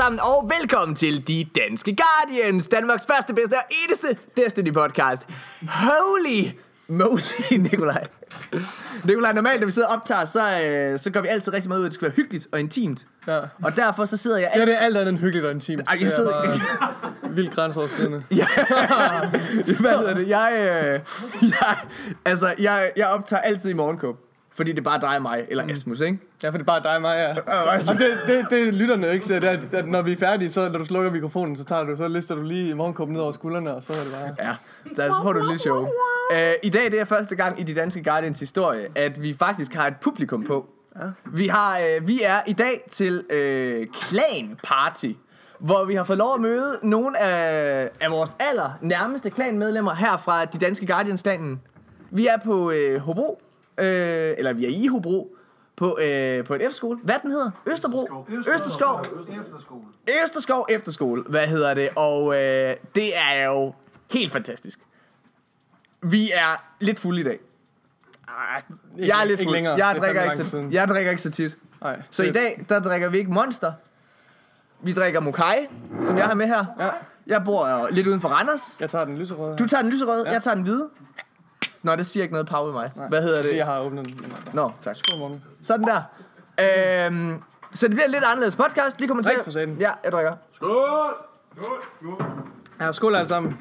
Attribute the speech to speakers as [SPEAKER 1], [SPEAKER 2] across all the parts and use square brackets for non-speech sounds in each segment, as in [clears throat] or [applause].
[SPEAKER 1] sammen, og velkommen til De Danske Guardians, Danmarks første, bedste og eneste Destiny podcast. Holy moly, [laughs] Nikolaj. Nikolaj, normalt når vi sidder og optager, så, øh, så går vi altid rigtig meget ud, at det skal være hyggeligt og intimt.
[SPEAKER 2] Ja.
[SPEAKER 1] Og derfor så sidder jeg
[SPEAKER 2] Ja,
[SPEAKER 1] altid...
[SPEAKER 2] det er alt andet end hyggeligt og intimt.
[SPEAKER 1] Ej, jeg
[SPEAKER 2] Det er
[SPEAKER 1] sidder-
[SPEAKER 2] bare vildt grænseoverskridende. [laughs]
[SPEAKER 1] Ja, hvad hedder det? Jeg, øh, [laughs] jeg, altså, jeg, jeg optager altid i morgenkåb. Fordi det er bare dig og mig, eller Asmus, ikke?
[SPEAKER 2] Ja, for det er bare dig og mig, ja. Og det, det, det lytterne ikke ser, det er, at når vi er færdige, så når du slukker mikrofonen, så tager du, så lister du lige morgenkåben ned over skuldrene, og så er det bare...
[SPEAKER 1] Ja, der, så får du et lille show. Uh, I dag det er første gang i de danske Guardians historie, at vi faktisk har et publikum på. Vi, har, uh, vi er i dag til uh, Clan Party, hvor vi har fået lov at møde nogle af, af vores aller nærmeste klanmedlemmer her fra de danske Guardians-klanen. Vi er på uh, Hobro, uh, eller vi er i Hobro, på, uh, på et efterskole. Hvad den hedder? Østerbro? Østerskov.
[SPEAKER 3] Efterskole.
[SPEAKER 1] Østerskov Efterskole, hvad hedder det? Og øh, det er jo helt fantastisk. Vi er lidt fulde i dag.
[SPEAKER 2] Ej, ikke,
[SPEAKER 1] Jeg er lidt
[SPEAKER 2] ikke
[SPEAKER 1] fuld.
[SPEAKER 2] længere.
[SPEAKER 1] Jeg
[SPEAKER 2] er
[SPEAKER 1] drikker, ikke så, jeg drikker ikke så tit.
[SPEAKER 2] Nej,
[SPEAKER 1] Så i dag, der drikker vi ikke Monster. Vi drikker Mokai, som jeg har med her.
[SPEAKER 2] Ja,
[SPEAKER 1] Jeg bor øh, lidt uden for Randers.
[SPEAKER 2] jeg tager den lyserøde
[SPEAKER 1] Du tager den lyserøde,
[SPEAKER 2] Ja.
[SPEAKER 1] jeg tager den hvide. Nå, det siger ikke noget power ved mig. Hvad hedder det?
[SPEAKER 2] jeg har åbnet den.
[SPEAKER 1] Nå, tak.
[SPEAKER 2] Morgen.
[SPEAKER 1] Sådan der. Øhm, så det bliver en lidt anderledes podcast. Vi kommer til
[SPEAKER 2] Drik for satan.
[SPEAKER 1] Ja, jeg drikker.
[SPEAKER 3] Skål! Skål! Skål!
[SPEAKER 2] Ja, skål alle sammen.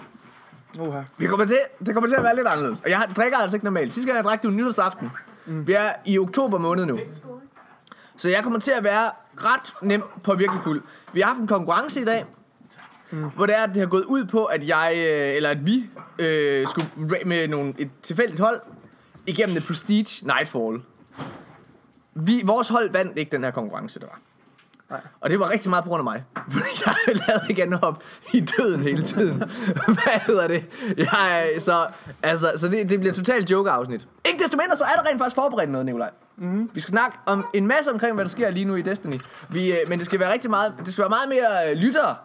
[SPEAKER 2] Uha.
[SPEAKER 1] Vi kommer til, det kommer til at være lidt anderledes. Og jeg drikker altså ikke normalt. Sidste gang jeg drak, det var nytårsaften. Mm. Vi er i oktober måned nu. Så jeg kommer til at være ret nem på virkelig fuld. Vi har haft en konkurrence i dag, mm. hvor det er, at det har gået ud på, at jeg, øh, eller at vi, øh, skulle med nogle, et tilfældigt hold igennem The Prestige Nightfall. Vi, vores hold vandt ikke den her konkurrence, der var.
[SPEAKER 2] Nej.
[SPEAKER 1] Og det var rigtig meget på grund af mig. [laughs] Fordi jeg lavede igen op i døden hele tiden. [laughs] Hvad hedder det? Jeg, så altså, så det, det bliver totalt joke-afsnit. Ikke desto mindre, så er der rent faktisk forberedt noget, Nikolaj. Mm-hmm. Vi skal snakke om en masse omkring, hvad der sker lige nu i Destiny. Vi, øh, men det skal være rigtig meget, det skal være meget mere øh, lytter,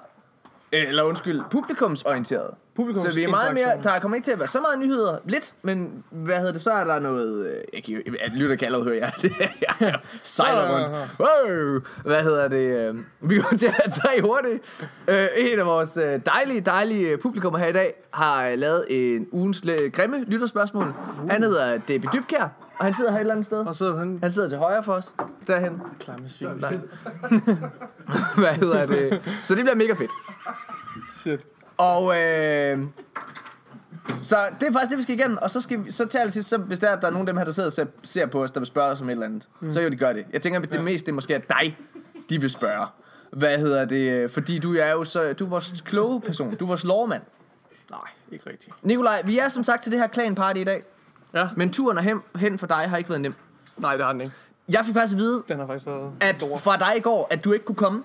[SPEAKER 1] eller undskyld, publikumsorienteret.
[SPEAKER 2] Publikums
[SPEAKER 1] så vi er meget mere, der kommer ikke til at være så meget nyheder, lidt, men hvad hedder det, så er der noget, øh, [laughs] jeg kan, at lytter kan allerede høre, det, jeg sejler rundt. Wow. Hvad hedder det, øh, [laughs] vi kommer til at tre hurtigt. Øh, en af vores øh, dejlige, dejlige publikummer her i dag har øh, lavet en ugens øh, grimme lytterspørgsmål.
[SPEAKER 2] Uh.
[SPEAKER 1] Han hedder Debbie Dybkær, og han sidder her et eller andet sted.
[SPEAKER 2] Og så han
[SPEAKER 1] Han sidder til højre for os, derhen.
[SPEAKER 2] klamme svin. [laughs]
[SPEAKER 1] Hvad hedder det? Så det bliver mega fedt.
[SPEAKER 2] Shit.
[SPEAKER 1] Og øh, så det er faktisk det, vi skal igennem. Og så skal vi, så til allersidst, så hvis der, er, der er nogen af dem her, der sidder og ser, ser på os, der vil spørge os om et eller andet, mm. så kan de gøre det. Jeg tænker, at det mest det er måske dig, de vil spørge. Hvad hedder det? Fordi du er jo så, du er vores kloge person. Du er vores lovmand.
[SPEAKER 2] Nej, ikke rigtigt.
[SPEAKER 1] Nikolaj, vi er som sagt til det her clan party i dag.
[SPEAKER 2] Ja.
[SPEAKER 1] Men turen hen, hen for dig har ikke været nem.
[SPEAKER 2] Nej, det har den ikke.
[SPEAKER 1] Jeg fik faktisk at vide,
[SPEAKER 2] Den har faktisk været
[SPEAKER 1] at
[SPEAKER 2] stor.
[SPEAKER 1] fra dig i går, at du ikke kunne komme.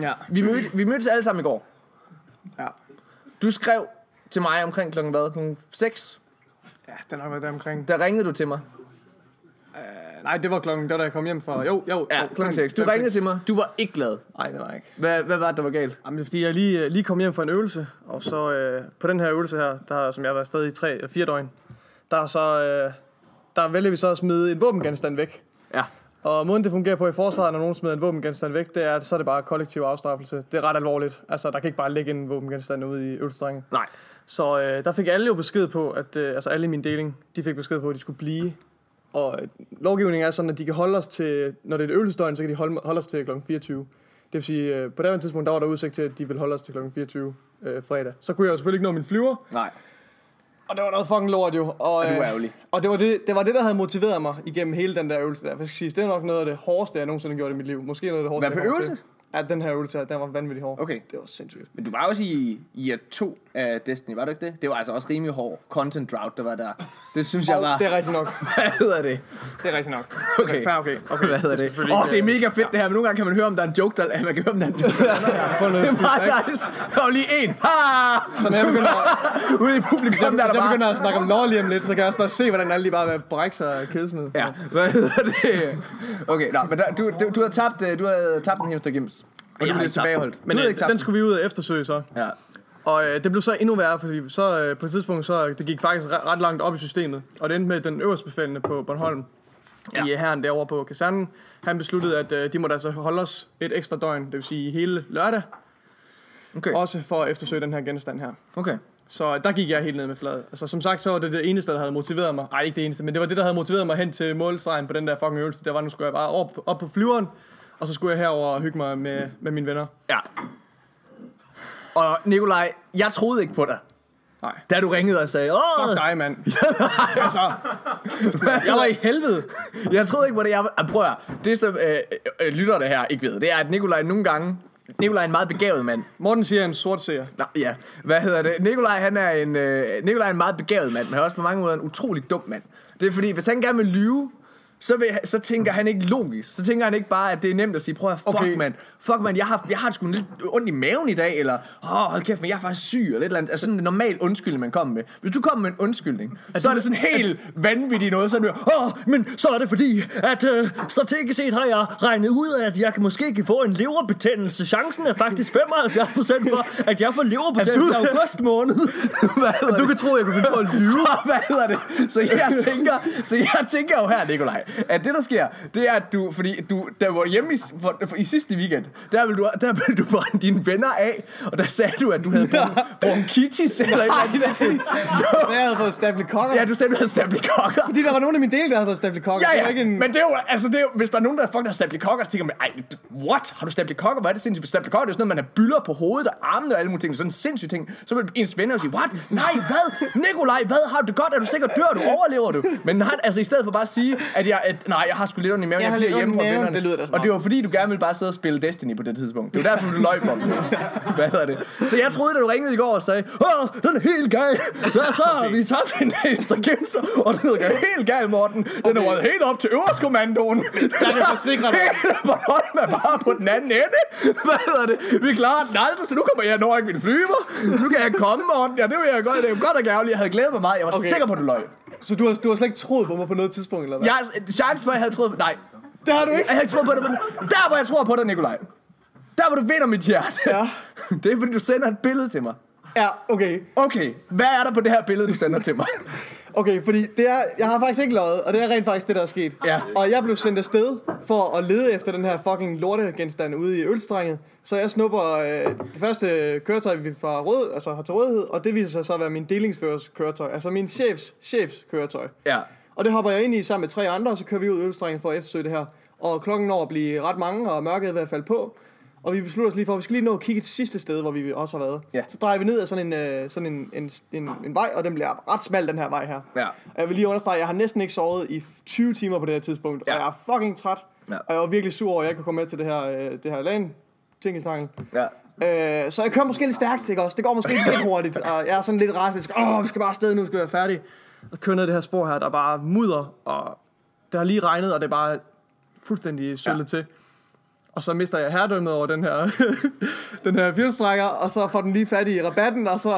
[SPEAKER 2] Ja.
[SPEAKER 1] Vi, mødte, vi mødtes alle sammen i går.
[SPEAKER 2] Ja.
[SPEAKER 1] Du skrev til mig omkring klokken hvad? Klokken 6.
[SPEAKER 2] Ja, den har været der omkring.
[SPEAKER 1] Der ringede du til mig.
[SPEAKER 2] Uh, nej, det var klokken, det var da jeg kom hjem fra... Jo, jo.
[SPEAKER 1] Ja, klokken
[SPEAKER 2] fem-
[SPEAKER 1] 6. Du ringede til mig. Du var ikke glad.
[SPEAKER 2] Nej, det var ikke.
[SPEAKER 1] Hvad, hvad var det, der var galt?
[SPEAKER 2] Jamen, det er fordi, jeg lige, lige kom hjem fra en øvelse, og så øh, på den her øvelse her, der, som jeg har været afsted i tre eller fire døgn, der, er så, øh, der vælger vi så at smide en våbengenstand væk.
[SPEAKER 1] Ja.
[SPEAKER 2] Og måden det fungerer på i forsvaret, når nogen smider en våbengenstand væk, det er, så er det bare kollektiv afstraffelse. Det er ret alvorligt. Altså, der kan ikke bare ligge en våbengenstand ude i øvelsesterrænet.
[SPEAKER 1] Nej.
[SPEAKER 2] Så øh, der fik alle jo besked på, at øh, altså alle i min deling, de fik besked på, at de skulle blive. Og øh, lovgivningen er sådan, at de kan holde os til, når det er et øvelsesdøgn, så kan de holde, holde os til kl. 24. Det vil sige, øh, på det tidspunkt, der var der udsigt til, at de ville holde os til kl. 24 øh, fredag. Så kunne jeg jo selvfølgelig ikke nå min flyver,
[SPEAKER 1] Nej.
[SPEAKER 2] Og det var noget fucking lort jo. Og,
[SPEAKER 1] Er du
[SPEAKER 2] øh,
[SPEAKER 1] ærgerlig?
[SPEAKER 2] og det var det, det var det, der havde motiveret mig igennem hele den der øvelse der. For jeg skal sige, det er nok noget af det hårdeste, jeg nogensinde har gjort i mit liv. Måske noget af det hårdeste,
[SPEAKER 1] Hvad på øvelse?
[SPEAKER 2] Ja, den her øvelse her, den var vanvittig hård.
[SPEAKER 1] Okay.
[SPEAKER 2] Det var sindssygt.
[SPEAKER 1] Men du var også i, i year 2 af Destiny, var du ikke det? Det var altså også rimelig hård content drought, der var der. Det synes jeg var...
[SPEAKER 2] det er rigtigt nok. [laughs]
[SPEAKER 1] Hvad hedder det?
[SPEAKER 2] Det er rigtigt nok.
[SPEAKER 1] Okay.
[SPEAKER 2] Fair, okay. okay.
[SPEAKER 1] Hvad hedder det? Åh, oh, det er mega fedt det her, men nogle gange kan man høre, om der er en joke, der... Man kan høre, om der er en joke. [laughs] det er meget nice. Der var lige en. Ha!
[SPEAKER 2] Så når jeg begynder, [laughs]
[SPEAKER 1] Ude i
[SPEAKER 2] hvis jeg,
[SPEAKER 1] publikum, der er der
[SPEAKER 2] jeg
[SPEAKER 1] bare...
[SPEAKER 2] begynder at snakke om lore lige om lidt, så kan jeg også bare se, hvordan alle de bare vil brække sig og kedesmid.
[SPEAKER 1] Ja, hvad hedder det? Okay, nå, men der, du, du, du har tabt, øh, du har tabt en hamstergims. Og du blev tilbageholdt.
[SPEAKER 2] Men
[SPEAKER 1] du havde
[SPEAKER 2] øh,
[SPEAKER 1] ikke tabt
[SPEAKER 2] den skulle vi ud og eftersøge så.
[SPEAKER 1] Ja.
[SPEAKER 2] Og øh, det blev så endnu værre, fordi så øh, på et tidspunkt, så det gik faktisk ret, ret langt op i systemet. Og det endte med, at den øverste befalende på Bornholm, ja. i herren derovre på kasernen. Han besluttede, at øh, de måtte altså holde os et ekstra døgn, det vil sige hele lørdag,
[SPEAKER 1] Okay.
[SPEAKER 2] også for at eftersøge den her genstand her.
[SPEAKER 1] okay.
[SPEAKER 2] Så der gik jeg helt ned med fladet. Altså som sagt, så var det det eneste, der havde motiveret mig. Nej, ikke det eneste, men det var det, der havde motiveret mig hen til målstregen på den der fucking øvelse. Det var, nu skulle jeg bare op, op på flyveren, og så skulle jeg herover og hygge mig med, med mine venner.
[SPEAKER 1] Ja. Og Nikolaj, jeg troede ikke på dig,
[SPEAKER 2] Nej.
[SPEAKER 1] da du ringede og sagde, Åh,
[SPEAKER 2] Fuck dig, mand. [laughs] altså, jeg var i helvede.
[SPEAKER 1] Jeg troede ikke på det. Jeg, ah, prøv at høre. Det som øh, øh, lytterne her ikke ved, det er, at Nikolaj nogle gange... Nikolaj er en meget begavet mand.
[SPEAKER 2] Morten siger, er en sort seer.
[SPEAKER 1] Nå, ja. Hvad hedder det? Nikolaj, han er en, øh, Nikolaj er en meget begavet mand, men han er også på mange måder en utrolig dum mand. Det er fordi, hvis han gerne vil lyve, så, vil, så tænker han ikke logisk. Så tænker han ikke bare, at det er nemt at sige, prøv at fuck
[SPEAKER 2] Okay.
[SPEAKER 1] mand, fuck mand, jeg har, jeg har sgu lidt ondt i maven i dag, eller åh, hold kæft, men jeg er faktisk syg, eller et eller andet. Altså sådan en normal undskyldning, man kommer med. Hvis du kommer med en undskyldning, så er det sådan helt vanvittigt noget, så er det,
[SPEAKER 4] Åh, men så er det fordi, at øh, strategisk set har jeg regnet ud af, at jeg kan måske kan få en leverbetændelse. Chancen er faktisk 75% for, at jeg får leverbetændelse i
[SPEAKER 1] du-
[SPEAKER 4] august måned. [laughs]
[SPEAKER 2] Du kan tro, at jeg kunne finde på at lyve. [laughs]
[SPEAKER 1] Så, hvad hedder det? Så jeg tænker, så jeg tænker jo her, Nikolaj, at det der sker, det er, at du, fordi du, der var hjemme i, for, for, i sidste weekend, der ville du, der ville du brænde dine venner af, og der sagde du, at du havde bron- [laughs] bronkitis eller et eller andet. den stil.
[SPEAKER 2] Så jeg havde fået staphylocokker.
[SPEAKER 1] Ja, du sagde, du havde staphylocokker.
[SPEAKER 2] Fordi der var nogen af mine dele, der havde fået staphylocokker.
[SPEAKER 1] Ja,
[SPEAKER 2] Det
[SPEAKER 1] ja,
[SPEAKER 2] ikke en...
[SPEAKER 1] men det er jo, altså det er jo, hvis der er nogen, der fucking har staphylocokker, så tænker man, ej, what? Har du staphylocokker? Hvad er det sindssygt? Staphylocokker, det er sådan noget, man har bylder på hovedet og armene og alle mulige ting. Sådan en sindssyg ting. Så vil ens venner jo sige, what? Nej, hvad? Nikolaj, hvad? Har du det godt? Er du sikker? Dør du? Overlever du? Men han, altså i stedet for bare at sige, at jeg, at, nej, jeg har sgu lidt ondt i maven,
[SPEAKER 2] Jeg
[SPEAKER 1] jeg, bliver hjemme
[SPEAKER 2] maven.
[SPEAKER 1] vennerne.
[SPEAKER 2] Det lyder
[SPEAKER 1] og det var fordi, du gerne ville bare sidde og spille Destiny på det tidspunkt. Det var derfor, du løg for dem. [laughs] Hvad hedder det? Så jeg troede, da du ringede i går og sagde, åh, den er helt gal. Ja, så [laughs] har vi tabt en intelligenser, og den er helt gal, Morten. Den er røget helt op til øverstkommandoen.
[SPEAKER 2] Jeg kan forsikre dig. [laughs]
[SPEAKER 1] Hele Bornholm er bare på den anden ende. Hvad hedder det? Vi klarer den aldrig, så nu kommer jeg når ikke min flyver. Nu kan jeg komme, Morten. Ja, det vil jeg godt. Det er godt og gærligt. Jeg havde glædet mig meget. Jeg var okay.
[SPEAKER 2] Okay.
[SPEAKER 1] sikker på, at du løg.
[SPEAKER 2] Så du har, du har slet ikke troet på mig på noget tidspunkt, eller hvad?
[SPEAKER 1] Jeg, chance for, at jeg havde troet... Nej,
[SPEAKER 2] Det har du ikke.
[SPEAKER 1] jeg havde ikke troet på det. men Der, hvor jeg tror på dig, Nikolaj. Der, hvor du vinder mit hjerte.
[SPEAKER 2] Ja. [laughs]
[SPEAKER 1] Det er, fordi du sender et billede til mig.
[SPEAKER 2] Ja, okay.
[SPEAKER 1] Okay, hvad er der på det her billede, du sender til mig? [laughs]
[SPEAKER 2] Okay, fordi det er, jeg har faktisk ikke løjet, og det er rent faktisk det, der er sket.
[SPEAKER 1] Ja.
[SPEAKER 2] Og jeg blev sendt afsted for at lede efter den her fucking lortegenstand ude i ølstrenget. Så jeg snupper øh, det første køretøj, vi får råd, altså har til rådighed, og det viser sig så at være min delingsførers køretøj. Altså min chefs, chefs køretøj.
[SPEAKER 1] Ja.
[SPEAKER 2] Og det hopper jeg ind i sammen med tre andre, og så kører vi ud i ølstrengen for at eftersøge det her. Og klokken når at blive ret mange, og mørket er ved at falde på. Og vi beslutter os lige for, at vi skal lige nå at kigge et sidste sted, hvor vi også har været.
[SPEAKER 1] Ja.
[SPEAKER 2] Så drejer vi ned ad sådan en, øh, sådan en, en, en, en vej, og den bliver ret smal, den her vej her.
[SPEAKER 1] Ja.
[SPEAKER 2] Og jeg vil lige understrege, at jeg har næsten ikke sovet i 20 timer på det her tidspunkt,
[SPEAKER 1] Ja.
[SPEAKER 2] og jeg er fucking træt.
[SPEAKER 1] Ja.
[SPEAKER 2] Og jeg var virkelig sur over, at jeg ikke kunne komme med til det her, øh, det her LAN tingeltangel.
[SPEAKER 1] Ja.
[SPEAKER 2] Øh, så jeg kører måske lidt stærkt, ikke også? Det går måske lidt hurtigt, og jeg er sådan lidt rasende. Åh, vi skal bare afsted nu, vi skal være færdige. Og kører ned det her spor her, der er bare mudder, og det har lige regnet, og det er bare fuldstændig søllet ja. til. Og så mister jeg herredømmet over den her, [laughs] den her fjernstrækker, og så får den lige fat i rabatten, og så...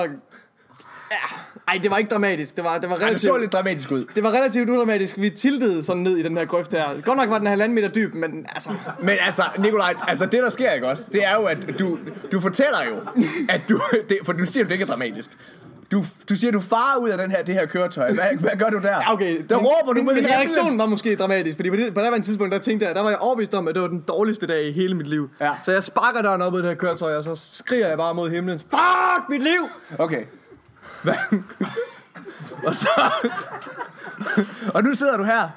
[SPEAKER 2] Ja, ej, det var ikke dramatisk. Det var, det var
[SPEAKER 1] Ej, det
[SPEAKER 2] relativt...
[SPEAKER 1] så lidt dramatisk ud.
[SPEAKER 2] Det var relativt udramatisk. Vi tiltede sådan ned i den her grøft her. Godt nok var den halvanden meter dyb, men altså...
[SPEAKER 1] Men altså, Nikolaj, altså det der sker ikke også, det er jo, at du, du fortæller jo, at du, det, for du siger, at det ikke er dramatisk. Du, du siger, du farer ud af den her, det her køretøj. Hvad, hvad gør du der?
[SPEAKER 2] Ja, okay.
[SPEAKER 1] Der råber du med
[SPEAKER 2] min reaktion var måske dramatisk, fordi på det, på det her tidspunkt, der tænkte jeg, der var jeg overbevist om, at det var den dårligste dag i hele mit liv.
[SPEAKER 1] Ja.
[SPEAKER 2] Så jeg sparker døren op i det her køretøj, og så skriger jeg bare mod himlen, fuck mit liv!
[SPEAKER 1] Okay. Hvad? og så... og nu sidder du her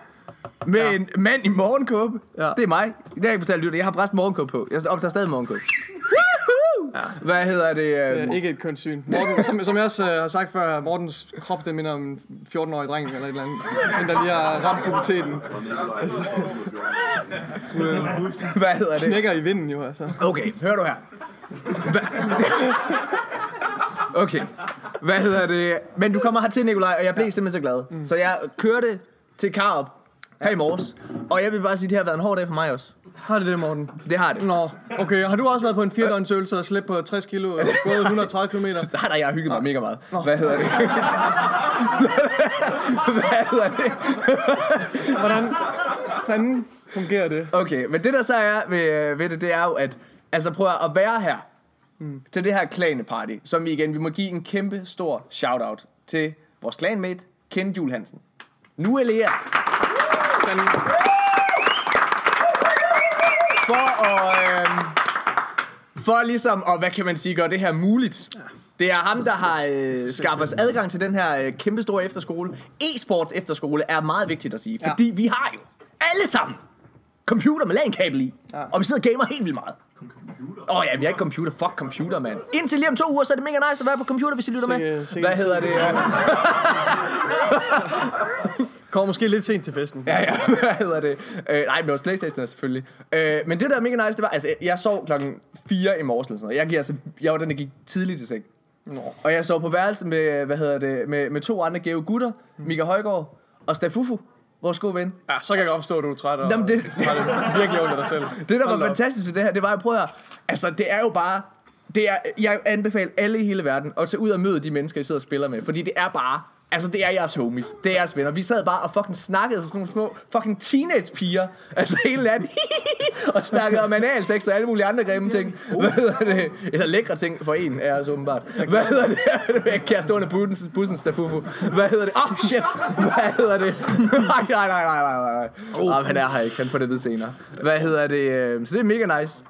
[SPEAKER 1] med ja. en mand i morgenkåbe.
[SPEAKER 2] Ja.
[SPEAKER 1] Det er mig. Jeg ikke fortalt lytter. Jeg har præst morgenkåbe på. Jeg optager stadig morgenkåbe. Ja. Hvad hedder det?
[SPEAKER 2] Øh,
[SPEAKER 1] Øh,
[SPEAKER 2] ikke et kønssyn. Morten, som, som jeg også øh, har sagt før, Mortens krop, det minder om en 14-årig dreng eller et eller andet. En, der lige har ramt puberteten. Altså, [laughs]
[SPEAKER 1] hvad hedder det?
[SPEAKER 2] knækker i vinden jo, altså.
[SPEAKER 1] Okay, hør du her. Hva? [laughs] Okay. Hvad hedder det? Men du kommer hertil, Nikolaj, og jeg blev simpelthen så glad. Mm. Så jeg kørte til Karup her i morges. Og jeg vil bare sige, at det har været en hård dag for mig også.
[SPEAKER 2] Har det det, Morten?
[SPEAKER 1] Det har det.
[SPEAKER 2] Nå, okay. Har du også været på en 4 øvelse og slæbt på 60 kilo og gået 130 km?
[SPEAKER 1] Nej, nej, jeg har hygget mig mega meget. Hvad hedder det? Hvad hedder det?
[SPEAKER 2] Hvordan fanden fungerer det?
[SPEAKER 1] Okay, men det der så er ved, ved det, det er jo, at altså prøv at være her mm. til det her klaneparty, som igen, vi må give en kæmpe stor shout-out til vores clanmate, Ken Juhl Hansen. Nu er Lea.
[SPEAKER 2] Fanden.
[SPEAKER 1] for at... Øh, for ligesom, og hvad kan man sige, gøre det her muligt. Det er ham, der har øh, skaffet os adgang til den her øh, kæmpe store efterskole. E-sports efterskole er meget vigtigt at sige,
[SPEAKER 2] Ja.
[SPEAKER 1] fordi vi har jo alle sammen computer med LAN-kabel i.
[SPEAKER 2] Ja.
[SPEAKER 1] Og vi sidder og gamer helt vildt meget. Åh oh, ja, vi har ikke computer. Fuck computer, mand. Indtil lige om to uger, så er det mega nice at være på computer, hvis I lytter med.
[SPEAKER 2] Sikke- sikke
[SPEAKER 1] Hvad hedder det? [laughs] [laughs]
[SPEAKER 2] Kommer måske lidt sent til festen.
[SPEAKER 1] ja, ja [laughs] hvad hedder det? Øh, nej, men vores Playstation selvfølgelig. Øh, men det der er mega nice, det var, altså jeg sov klokken 4 i morges eller sådan noget. Jeg, gik, altså, jeg var den, der gik tidligt i seng.
[SPEAKER 2] Nå.
[SPEAKER 1] Og jeg sov på værelse med, hvad hedder det, med, med to andre gave gutter, Mika Højgaard og Stafufu, vores gode ven.
[SPEAKER 2] Ja, så kan jeg godt forstå, at du er træt og
[SPEAKER 1] Jamen, det- [laughs]
[SPEAKER 2] det virkelig ondt af dig selv.
[SPEAKER 1] Det, der var
[SPEAKER 2] Hold
[SPEAKER 1] fantastisk ved det her, det var, at prøv at høre, altså det er jo bare, det er, jeg anbefaler alle i hele verden at tage ud og møde de mennesker, I sidder og spiller med, fordi det er bare, altså det er jeres homies, det er jeres venner. Vi sad bare og fucking snakkede som sådan nogle små fucking teenage-piger, altså hele natten, [laughs] og snakkede om analsex og alle mulige andre grimme ting. Hvad hedder det? Eller lækre ting for en af os åbenbart. Hvad hedder det? [laughs] Jeg kan stå under bussen, bussen stafufu. Hvad hedder det? Oh shit! Hvad hedder det? [laughs] Nej, nej, nej, nej, nej, nej. Oh. han er her ikke, han får det ved senere. Hvad hedder det? Øh, Så det er mega nice.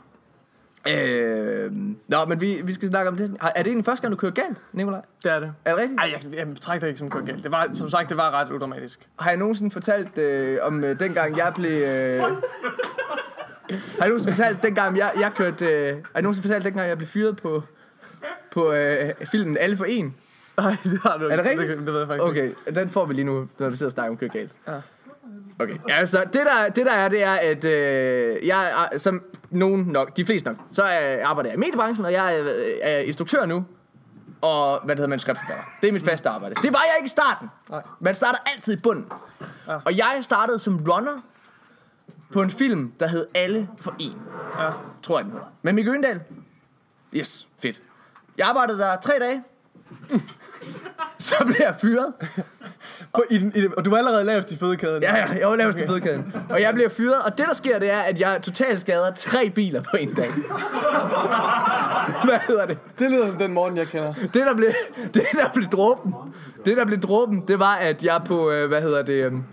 [SPEAKER 1] Øh, nå, men vi, vi skal snakke om det. Er det den første gang, du kører galt, Nikolaj?
[SPEAKER 2] Det er det.
[SPEAKER 1] Er det rigtigt?
[SPEAKER 2] Ej, jeg, jeg trækker det ikke som kun galt. Det var, som sagt, det var ret udramatisk.
[SPEAKER 1] Har jeg nogensinde fortalt øh, om øh, dengang, jeg blev... Øh, har jeg nogensinde fortalt dengang, jeg, jeg kørte... Øh, har jeg nogensinde fortalt dengang, jeg blev fyret på, på øh, filmen Alle for En?
[SPEAKER 2] Nej, det har du
[SPEAKER 1] Er det
[SPEAKER 2] ikke.
[SPEAKER 1] rigtigt?
[SPEAKER 2] Det, det ved jeg faktisk ikke.
[SPEAKER 1] Okay, den får vi lige nu, når vi sidder og snakker om køre galt.
[SPEAKER 2] Ja.
[SPEAKER 1] Okay, altså det der, det der er, det er, at øh, jeg er, som nogen nok, de fleste nok, så er, arbejder jeg i mediebranchen, og jeg er, er instruktør nu, og hvad det hedder, manuskriptforfatter. Det er mit faste arbejde. Det var jeg ikke i starten.
[SPEAKER 2] Nej.
[SPEAKER 1] Man starter altid i bunden.
[SPEAKER 2] Ja.
[SPEAKER 1] Og jeg startede som runner på en film, der hed Alle for En,
[SPEAKER 2] Ja.
[SPEAKER 1] tror jeg den hedder. Med Mikke Øgendal. Yes, fedt. Jeg arbejdede der tre dage. [laughs] så blev jeg fyret.
[SPEAKER 2] På, i, i, og du var allerede lavt i fødekæden.
[SPEAKER 1] Ja, ja, jeg var lavest i fødekæden. Og jeg bliver fyret, og det der sker, det er, at jeg totalt skader tre biler på en dag. [laughs] Hvad hedder det?
[SPEAKER 2] Det lyder som den morgen, jeg kender.
[SPEAKER 1] Det der blev, det der blev dråben, det der blev dråben, det var, at jeg på, øh, hvad hedder det, øhm,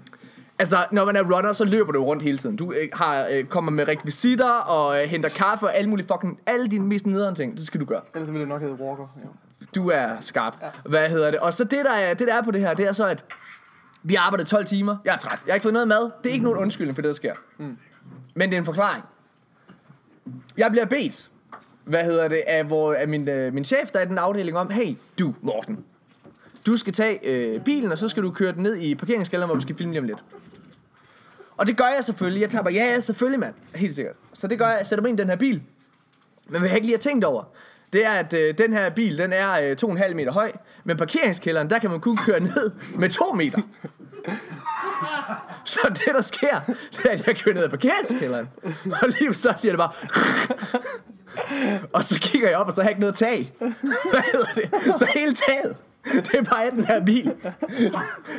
[SPEAKER 1] Altså, når man er runner, så løber du rundt hele tiden. Du øh, har, øh, kommer med rekvisitter og øh, henter kaffe og alle mulige fucking, alle dine mest nederen ting. Det skal du gøre.
[SPEAKER 2] Ellers ville det nok hedde Walker. Ja.
[SPEAKER 1] Du er skarp. Hvad hedder det? Og så det der, er, det, der er på det her, det er så, at vi har arbejdet 12 timer. Jeg er træt. Jeg har ikke fået noget mad. Det er ikke nogen undskyldning for det, der sker. Mm. Men det er en forklaring. Jeg bliver bedt, hvad hedder det, af, hvor, af min, øh, min chef, der er i den afdeling om, hey, du, Morten, du skal tage øh, bilen, og så skal du køre den ned i parkeringskælderen, hvor vi skal filme lige om lidt. Og det gør jeg selvfølgelig. Jeg tager bare, ja, ja, selvfølgelig, mand. Helt sikkert. Så det gør jeg. Jeg sætter mig ind i den her bil. Men hvad jeg ikke lige har tænkt over, det er, at øh, den her bil, den er øh, 2,5 meter høj, men parkeringskælderen, der kan man kun køre ned med 2 meter. Så det, der sker, det er, at jeg kører ned ad parkeringskælderen, og lige så siger det bare... Og så kigger jeg op, og så har jeg ikke noget tag. Hvad hedder det? Så hele taget, det er bare den her bil.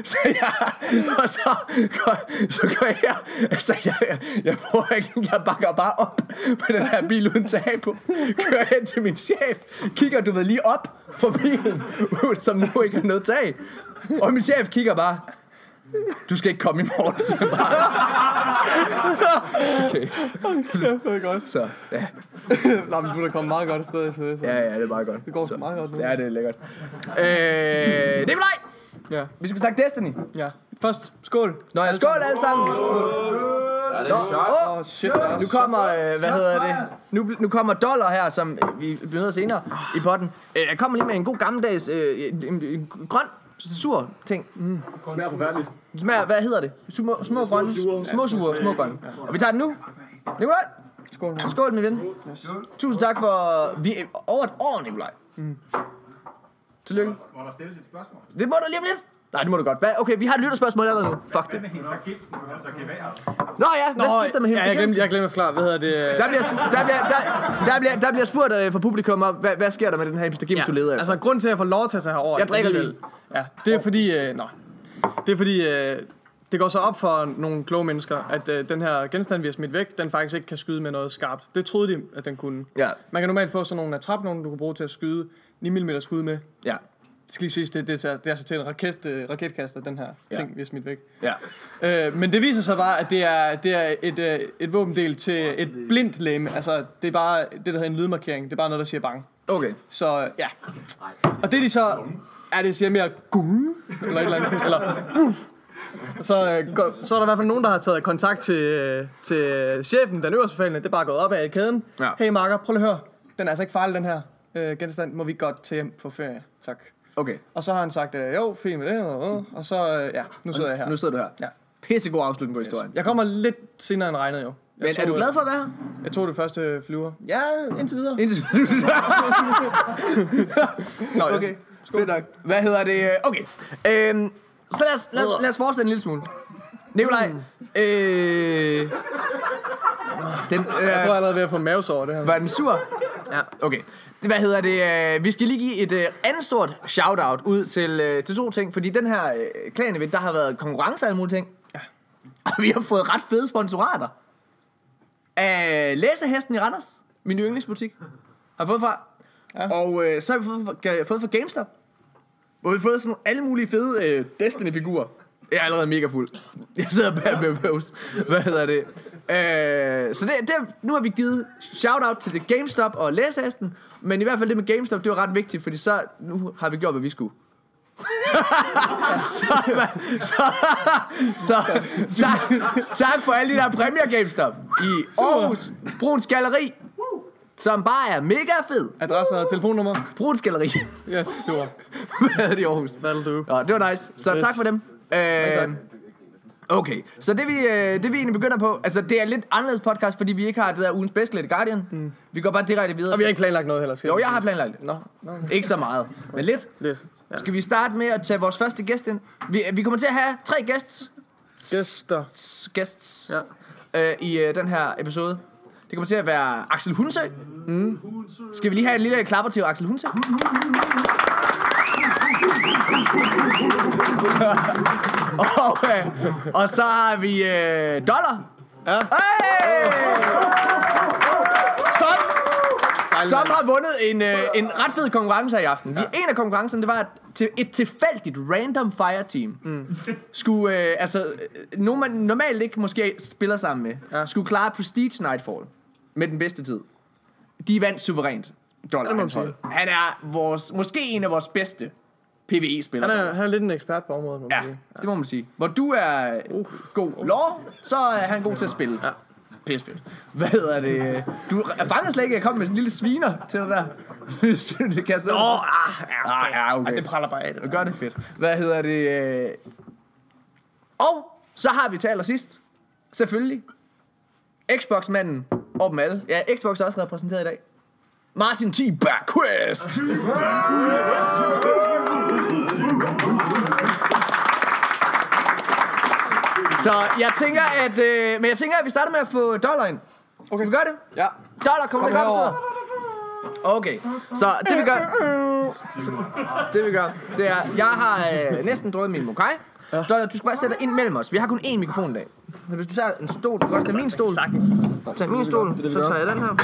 [SPEAKER 1] Så jeg, og så går, så går jeg, altså jeg, jeg, jeg, prøver ikke, jeg bakker bare op på den her bil uden tag på. Kører hen til min chef, kigger du ved lige op for bilen, [laughs] som nu ikke har noget tag. Og min chef kigger bare, du skal ikke komme i morgen, siger bare. [laughs] Okay,
[SPEAKER 2] Det er godt.
[SPEAKER 1] så ja.
[SPEAKER 2] Nå, men du er da kommet meget godt afsted det. Så.
[SPEAKER 1] Ja, ja, det er meget godt.
[SPEAKER 2] Det går
[SPEAKER 1] så.
[SPEAKER 2] meget godt nu.
[SPEAKER 1] Ja, det er lækkert. Øh, Nikolaj!
[SPEAKER 2] ja.
[SPEAKER 1] Vi skal snakke Destiny.
[SPEAKER 2] ja. Først, skål.
[SPEAKER 1] Nå, ja, skål alle sammen. Nå,
[SPEAKER 2] Åh,
[SPEAKER 1] åh,
[SPEAKER 2] oh, shit, Lars.
[SPEAKER 1] nu kommer, øh, hvad hedder det? Nu, nu kommer Dollar her, som øh, vi bliver senere i potten. Øh, Jeg kommer lige med en god gammeldags, øh, en, en, en grøn, sur ting.
[SPEAKER 2] smager forfærdeligt.
[SPEAKER 1] Det smager, hvad hedder det? Små, små grønne. Små sure, små grønne. Og vi tager den nu. Nikolaj,
[SPEAKER 2] Skål.
[SPEAKER 1] skål min ven. Tusind tak for, vi er over et år, Nikolaj. Tillykke.
[SPEAKER 3] Må der stilles et spørgsmål?
[SPEAKER 1] Det må du lige om lidt. Nej, det må du godt. Hvad? Okay, vi har et lytterspørgsmål allerede nu. Fuck det.
[SPEAKER 3] Altså.
[SPEAKER 1] Nå ja, hvad skete der med hende?
[SPEAKER 2] Ja, jeg glemte, jeg glemte at forklare. Hvad hedder det?
[SPEAKER 1] Der bliver, der, bliver, der, der, bliver, der bliver spurgt øh, fra publikum om, hvad, hvad sker der med den her hipster Gims, du leder efter?
[SPEAKER 2] Altså, grund til, at jeg får lov til at tage herover.
[SPEAKER 1] Jeg drikker lige.
[SPEAKER 2] Ja, det er fordi... Øh, nå. Det er fordi... Øh, det går så op for nogle kloge mennesker, at øh, den her genstand, vi har smidt væk, den faktisk ikke kan skyde med noget skarpt. Det troede de, at den kunne.
[SPEAKER 1] Ja,
[SPEAKER 2] Man kan normalt få sådan nogle attrap, nogle du kan bruge til at skyde 9 mm skud med.
[SPEAKER 1] ja.
[SPEAKER 2] skal lige siges, det, det, er, det er så til en raket, øh, raketkaster, den her
[SPEAKER 1] Ja.
[SPEAKER 2] ting, vi har smidt væk.
[SPEAKER 1] Ja.
[SPEAKER 2] Øh, men det viser sig bare, at det er, det er et, øh, et våbendel til et blindt læme. Altså, det er bare det, der hedder en lydmarkering. Det er bare noget, der siger bang.
[SPEAKER 1] Okay.
[SPEAKER 2] Så ja. Og det de så... Er det siger mere gung, eller et eller andet eller uh. så, øh, går, så er der i hvert fald nogen, der har taget kontakt til, øh, til chefen, den øverste befalende. Det er bare gået op ad i kæden.
[SPEAKER 1] Ja.
[SPEAKER 2] Hey Marker, prøv lige at høre. Den er altså ikke farlig, den her øh, genstand. Må vi godt til hjem på ferie? Tak.
[SPEAKER 1] Okay.
[SPEAKER 2] Og så har han sagt, øh, jo, fint med det. Og, og, og så, øh, ja, nu sidder jeg her.
[SPEAKER 1] Nu sidder du her.
[SPEAKER 2] Ja.
[SPEAKER 1] Pissegod afslutning på historien.
[SPEAKER 2] Jeg kommer lidt senere end regnet, jo. Jeg
[SPEAKER 1] Men er du glad for at være her?
[SPEAKER 2] Jeg tog det første flyver. Ja, indtil videre.
[SPEAKER 1] Indtil [laughs]
[SPEAKER 2] Nå, ja.
[SPEAKER 1] Okay, fedt nok. Hvad hedder det? Okay, øhm, så lad os, lad, os, lad os fortsætte en lille smule. Nikolaj, øh, den, øh,
[SPEAKER 2] Jeg tror, jeg er allerede ved at få mavesår det her.
[SPEAKER 1] var den sur? Ja, okay. Hvad hedder det? øh, Vi skal lige give et øh, andet stort shout-out ud til, øh, til to ting, fordi den her øh, klan der har været konkurrence og alle mulige ting. Ja. Og vi har fået ret fede sponsorater. Af læsehesten i Randers, min yndlingsbutik, har fået fra. Ja. Og øh, så har vi fået fra, fået fra GameStop, hvor vi fået sådan alle mulige fede øh, Destiny-figurer. Jeg er allerede mega fuld. Jeg sidder bag med pose. Hvad hedder det? Øh, så det, det, nu har vi givet shout-out til det GameStop og læsehesten. Men i hvert fald det med GameStop, det var ret vigtigt, fordi så nu har vi gjort, hvad vi skulle. så, så, så tak, tak for alle de der præmier GameStop i Aarhus Bruns Galleri, som bare er mega fed.
[SPEAKER 2] Adresse og telefonnummer.
[SPEAKER 1] Bruns Galleri.
[SPEAKER 2] Yes, super. [laughs]
[SPEAKER 1] Hvad hedder det i Aarhus?
[SPEAKER 2] That'll do.
[SPEAKER 1] Nå, det var nice. Så yes. Tak for dem. Øh, okay, så det vi, øh, det vi egentlig begynder på, altså det er lidt anderledes podcast, fordi vi ikke har det der ugens bedste lidt Guardian. Mm. Vi går bare direkte videre.
[SPEAKER 2] Og vi har ikke planlagt noget heller, skal
[SPEAKER 1] Jo, jeg har planlagt det.
[SPEAKER 2] Nå, okay.
[SPEAKER 1] Ikke så meget, men lidt.
[SPEAKER 2] lidt. Ja.
[SPEAKER 1] Skal vi starte med at tage vores første gæst ind? Vi, vi kommer til at have tre gæsts,
[SPEAKER 2] Gæster.
[SPEAKER 1] gæsts
[SPEAKER 2] Ja.
[SPEAKER 1] øh, i øh, den her episode. Det kommer til at være Axel Hunsø. Mm. Skal vi lige have en lille klapper til Axel Hunsø? [laughs] og, øh, og så har vi øh, Dollar.
[SPEAKER 2] Ja.
[SPEAKER 1] Hey! Som, som har vundet en, øh, en ret fed konkurrence her i aften. Vi, en af konkurrencerne, det var at til et tilfældigt random fire team mm. skulle, øh, altså, øh, nogen man normalt ikke måske spiller sammen med, ja.
[SPEAKER 2] Ja.
[SPEAKER 1] skulle klare Prestige Nightfall med den bedste tid. De vandt suverænt. Dollar, hold. Han er vores, måske en af vores bedste PvE-spillere.
[SPEAKER 2] Han er, han er lidt en ekspert på området, må man
[SPEAKER 1] Ja,
[SPEAKER 2] sige.
[SPEAKER 1] det må man sige. Hvor du er uh. god lår, så er han god til at spille. Ja. Pisse fedt. Hvad hedder det? Du er fanget slet ikke, at jeg kom med sådan en lille sviner til det der. [laughs] det kaster Åh,
[SPEAKER 2] ah, ja,
[SPEAKER 1] ah, ja, okay.
[SPEAKER 2] Ej, det praller bare af det.
[SPEAKER 1] Gør det fedt. Hvad hedder det? Og så har vi til allersidst, selvfølgelig, Xbox-manden over dem alle. Ja, Xbox er også repræsenteret i dag. Martin T. Backwest. Så jeg tænker, at, øh, men jeg tænker, at vi starter med at få dollar ind. Okay. Skal vi gøre det?
[SPEAKER 2] Ja.
[SPEAKER 1] Dollar, kom, kom herover. Okay, så det vi gør, så det vi gør, det er, jeg har øh, næsten drukket min mokai. Ja. Dollar, du skal bare sætte dig ind mellem os. Vi har kun én mikrofon i dag. Så hvis du tager en stol, du kan også tage min stol. Sagtens. Tag min stol, så tager jeg den her.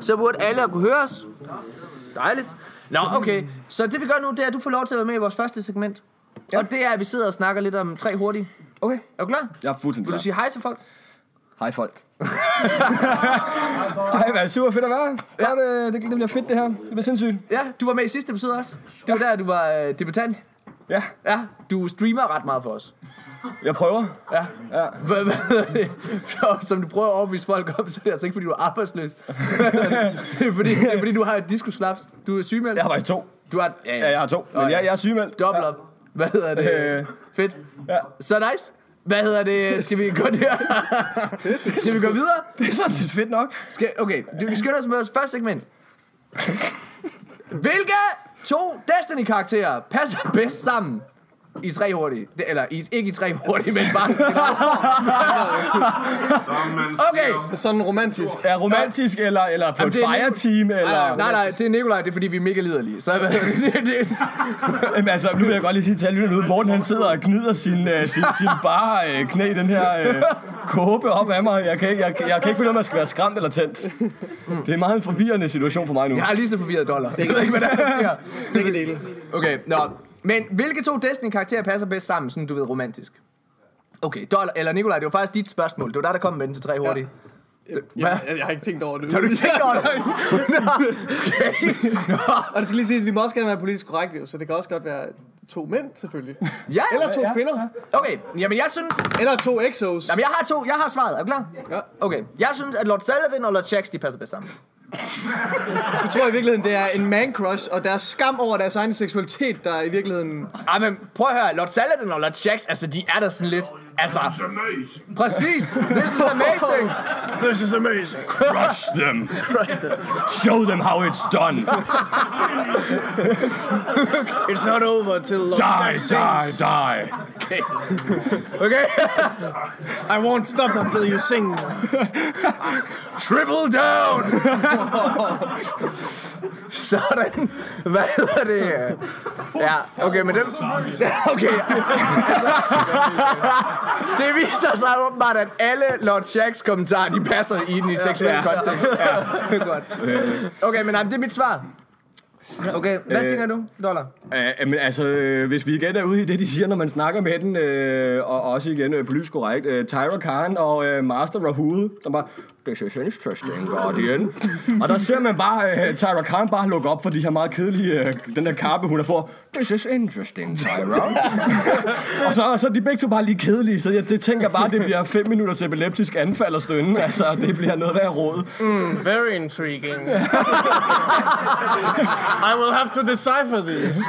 [SPEAKER 1] Så burde alle kunne høre os. Dejligt. Nå, okay. Så det vi gør nu, det er, at du får lov til at være med i vores første segment. Ja. Og det er, at vi sidder og snakker lidt om tre hurtige.
[SPEAKER 5] Okay,
[SPEAKER 1] Er du klar?
[SPEAKER 5] jeg er fuldstændig
[SPEAKER 1] Vil du
[SPEAKER 5] klar.
[SPEAKER 1] sige hej til folk?
[SPEAKER 5] Hej folk. [laughs] Ej, hvad er super fedt at være. Ja. Det, det, det bliver fedt det her. Det bliver sindssygt.
[SPEAKER 1] Ja, du var med i sidste episode også. Det var der, du var øh, debutant.
[SPEAKER 5] Ja,
[SPEAKER 1] Ja, du streamer ret meget for os.
[SPEAKER 5] jeg prøver.
[SPEAKER 1] Ja.
[SPEAKER 5] Ja.
[SPEAKER 1] Hvad, hvad, [laughs] som du prøver at overbevise folk om, så er det altså ikke, fordi du er arbejdsløs. [laughs] det, er fordi, det er fordi, du har et diskusklaps. Du er sygemeldt.
[SPEAKER 5] Jeg har faktisk to.
[SPEAKER 1] Du har, ja,
[SPEAKER 5] Ja, jeg har to. Men jeg, jeg er sygemeldt.
[SPEAKER 1] Dobbelt op. Hvad hedder det?
[SPEAKER 5] Øh.
[SPEAKER 1] Fedt.
[SPEAKER 5] Ja.
[SPEAKER 1] Så nice. Hvad hedder det? Skal vi gå der? [laughs] Skal vi gå videre?
[SPEAKER 5] Det er sådan set fedt nok.
[SPEAKER 1] Skal, okay, du, vi skynder os med vores første segment. Hvilke to Destiny-karakterer. Passer bedst sammen i tre hurtige? Det- Eller i, ikke i tre hurtige, men bare... [laughs]
[SPEAKER 3] Som man
[SPEAKER 1] Okay,
[SPEAKER 2] Sådan romantisk.
[SPEAKER 5] Er romantisk, eller, eller på
[SPEAKER 1] Jamen,
[SPEAKER 5] et
[SPEAKER 1] det
[SPEAKER 5] fire team, eller...
[SPEAKER 1] nej, nej, det er Nikolaj, det er fordi, vi er mega liderlige. Så det, [laughs] det,
[SPEAKER 5] Jamen, altså, nu vil jeg godt lige sige til alle lytterne. Morten, han sidder og gnider sin, uh, sin, sin bare uh, knæ i den her uh, kåbe op af mig. Jeg kan, ikke, jeg, jeg kan ikke finde om jeg skal være skræmt eller tændt. Det er meget en forvirrende situation for mig nu.
[SPEAKER 1] Jeg er lige så forvirret dollar. Jeg ved ikke, hvad der er, der sker.
[SPEAKER 2] Begge dele.
[SPEAKER 1] Okay, nå. Men hvilke to Destiny-karakterer passer bedst sammen, sådan du ved, romantisk? Okay, Dollar, eller Nikolaj, det var faktisk dit spørgsmål. Det var der, der kom med den til tre hurtigt.
[SPEAKER 2] Jeg, jeg, jeg har ikke tænkt over det.
[SPEAKER 1] Har du tænkt over det? [laughs] Nå, okay.
[SPEAKER 2] Og det skal lige siges, at vi må også gerne være politisk korrekte, jo, så det kan også godt være to mænd, selvfølgelig. [laughs]
[SPEAKER 1] Ja,
[SPEAKER 2] Eller to
[SPEAKER 1] ja.
[SPEAKER 2] kvinder.
[SPEAKER 1] Okay, jamen jeg synes...
[SPEAKER 2] Eller to exos.
[SPEAKER 1] Jamen jeg har to, jeg har svaret. Er du klar?
[SPEAKER 2] Ja.
[SPEAKER 1] Okay, jeg synes, at Lord Saladin og Lord Shax, de passer bedst sammen.
[SPEAKER 2] Jeg tror i virkeligheden, det er en man crush, og deres skam over deres egen seksualitet, der i virkeligheden...
[SPEAKER 1] Ej, men prøv at høre, Lord Saladin og Lord Jax, altså de er der sådan lidt... Altså, præcis. This is amazing.
[SPEAKER 5] This is amazing. [laughs] Crush them. Crush them. Show them how it's done.
[SPEAKER 2] It's not over till Lord
[SPEAKER 5] Die, die, die.
[SPEAKER 1] Okay. [laughs] Okay.
[SPEAKER 2] I won't stop until you sing. [laughs]
[SPEAKER 5] Triple down.
[SPEAKER 1] Sådan. Hvad hedder det? Ja, okay, men dem... [laughs] Okay. [laughs] det viser sig åbenbart, at alle Lord Shacks kommentarer, de passer i den i seksuel kontekst. Ja, [laughs] godt. Okay, men nej, det er mit svar. Okay, hvad
[SPEAKER 5] Øh,
[SPEAKER 1] tænker du, Dollar?
[SPEAKER 5] Uh, men altså, øh, hvis vi igen er ude i det, de siger, når man snakker med den, øh, og også igen øh, politisk korrekt, øh, Tyra Khan og øh, Master Rahul, der bare, this is interesting, Guardian. og der ser man bare øh, Tyra Khan bare lukke op for de her meget kedelige, øh, den der kappe, hun er på. This is interesting, Tyra. [laughs] og så, så er de begge to bare lige kedelige, så jeg det tænker bare, det bliver fem minutters epileptisk anfald og stønne. Altså, det bliver noget værd råd.
[SPEAKER 2] Very intriguing. [laughs] I will have to decipher these.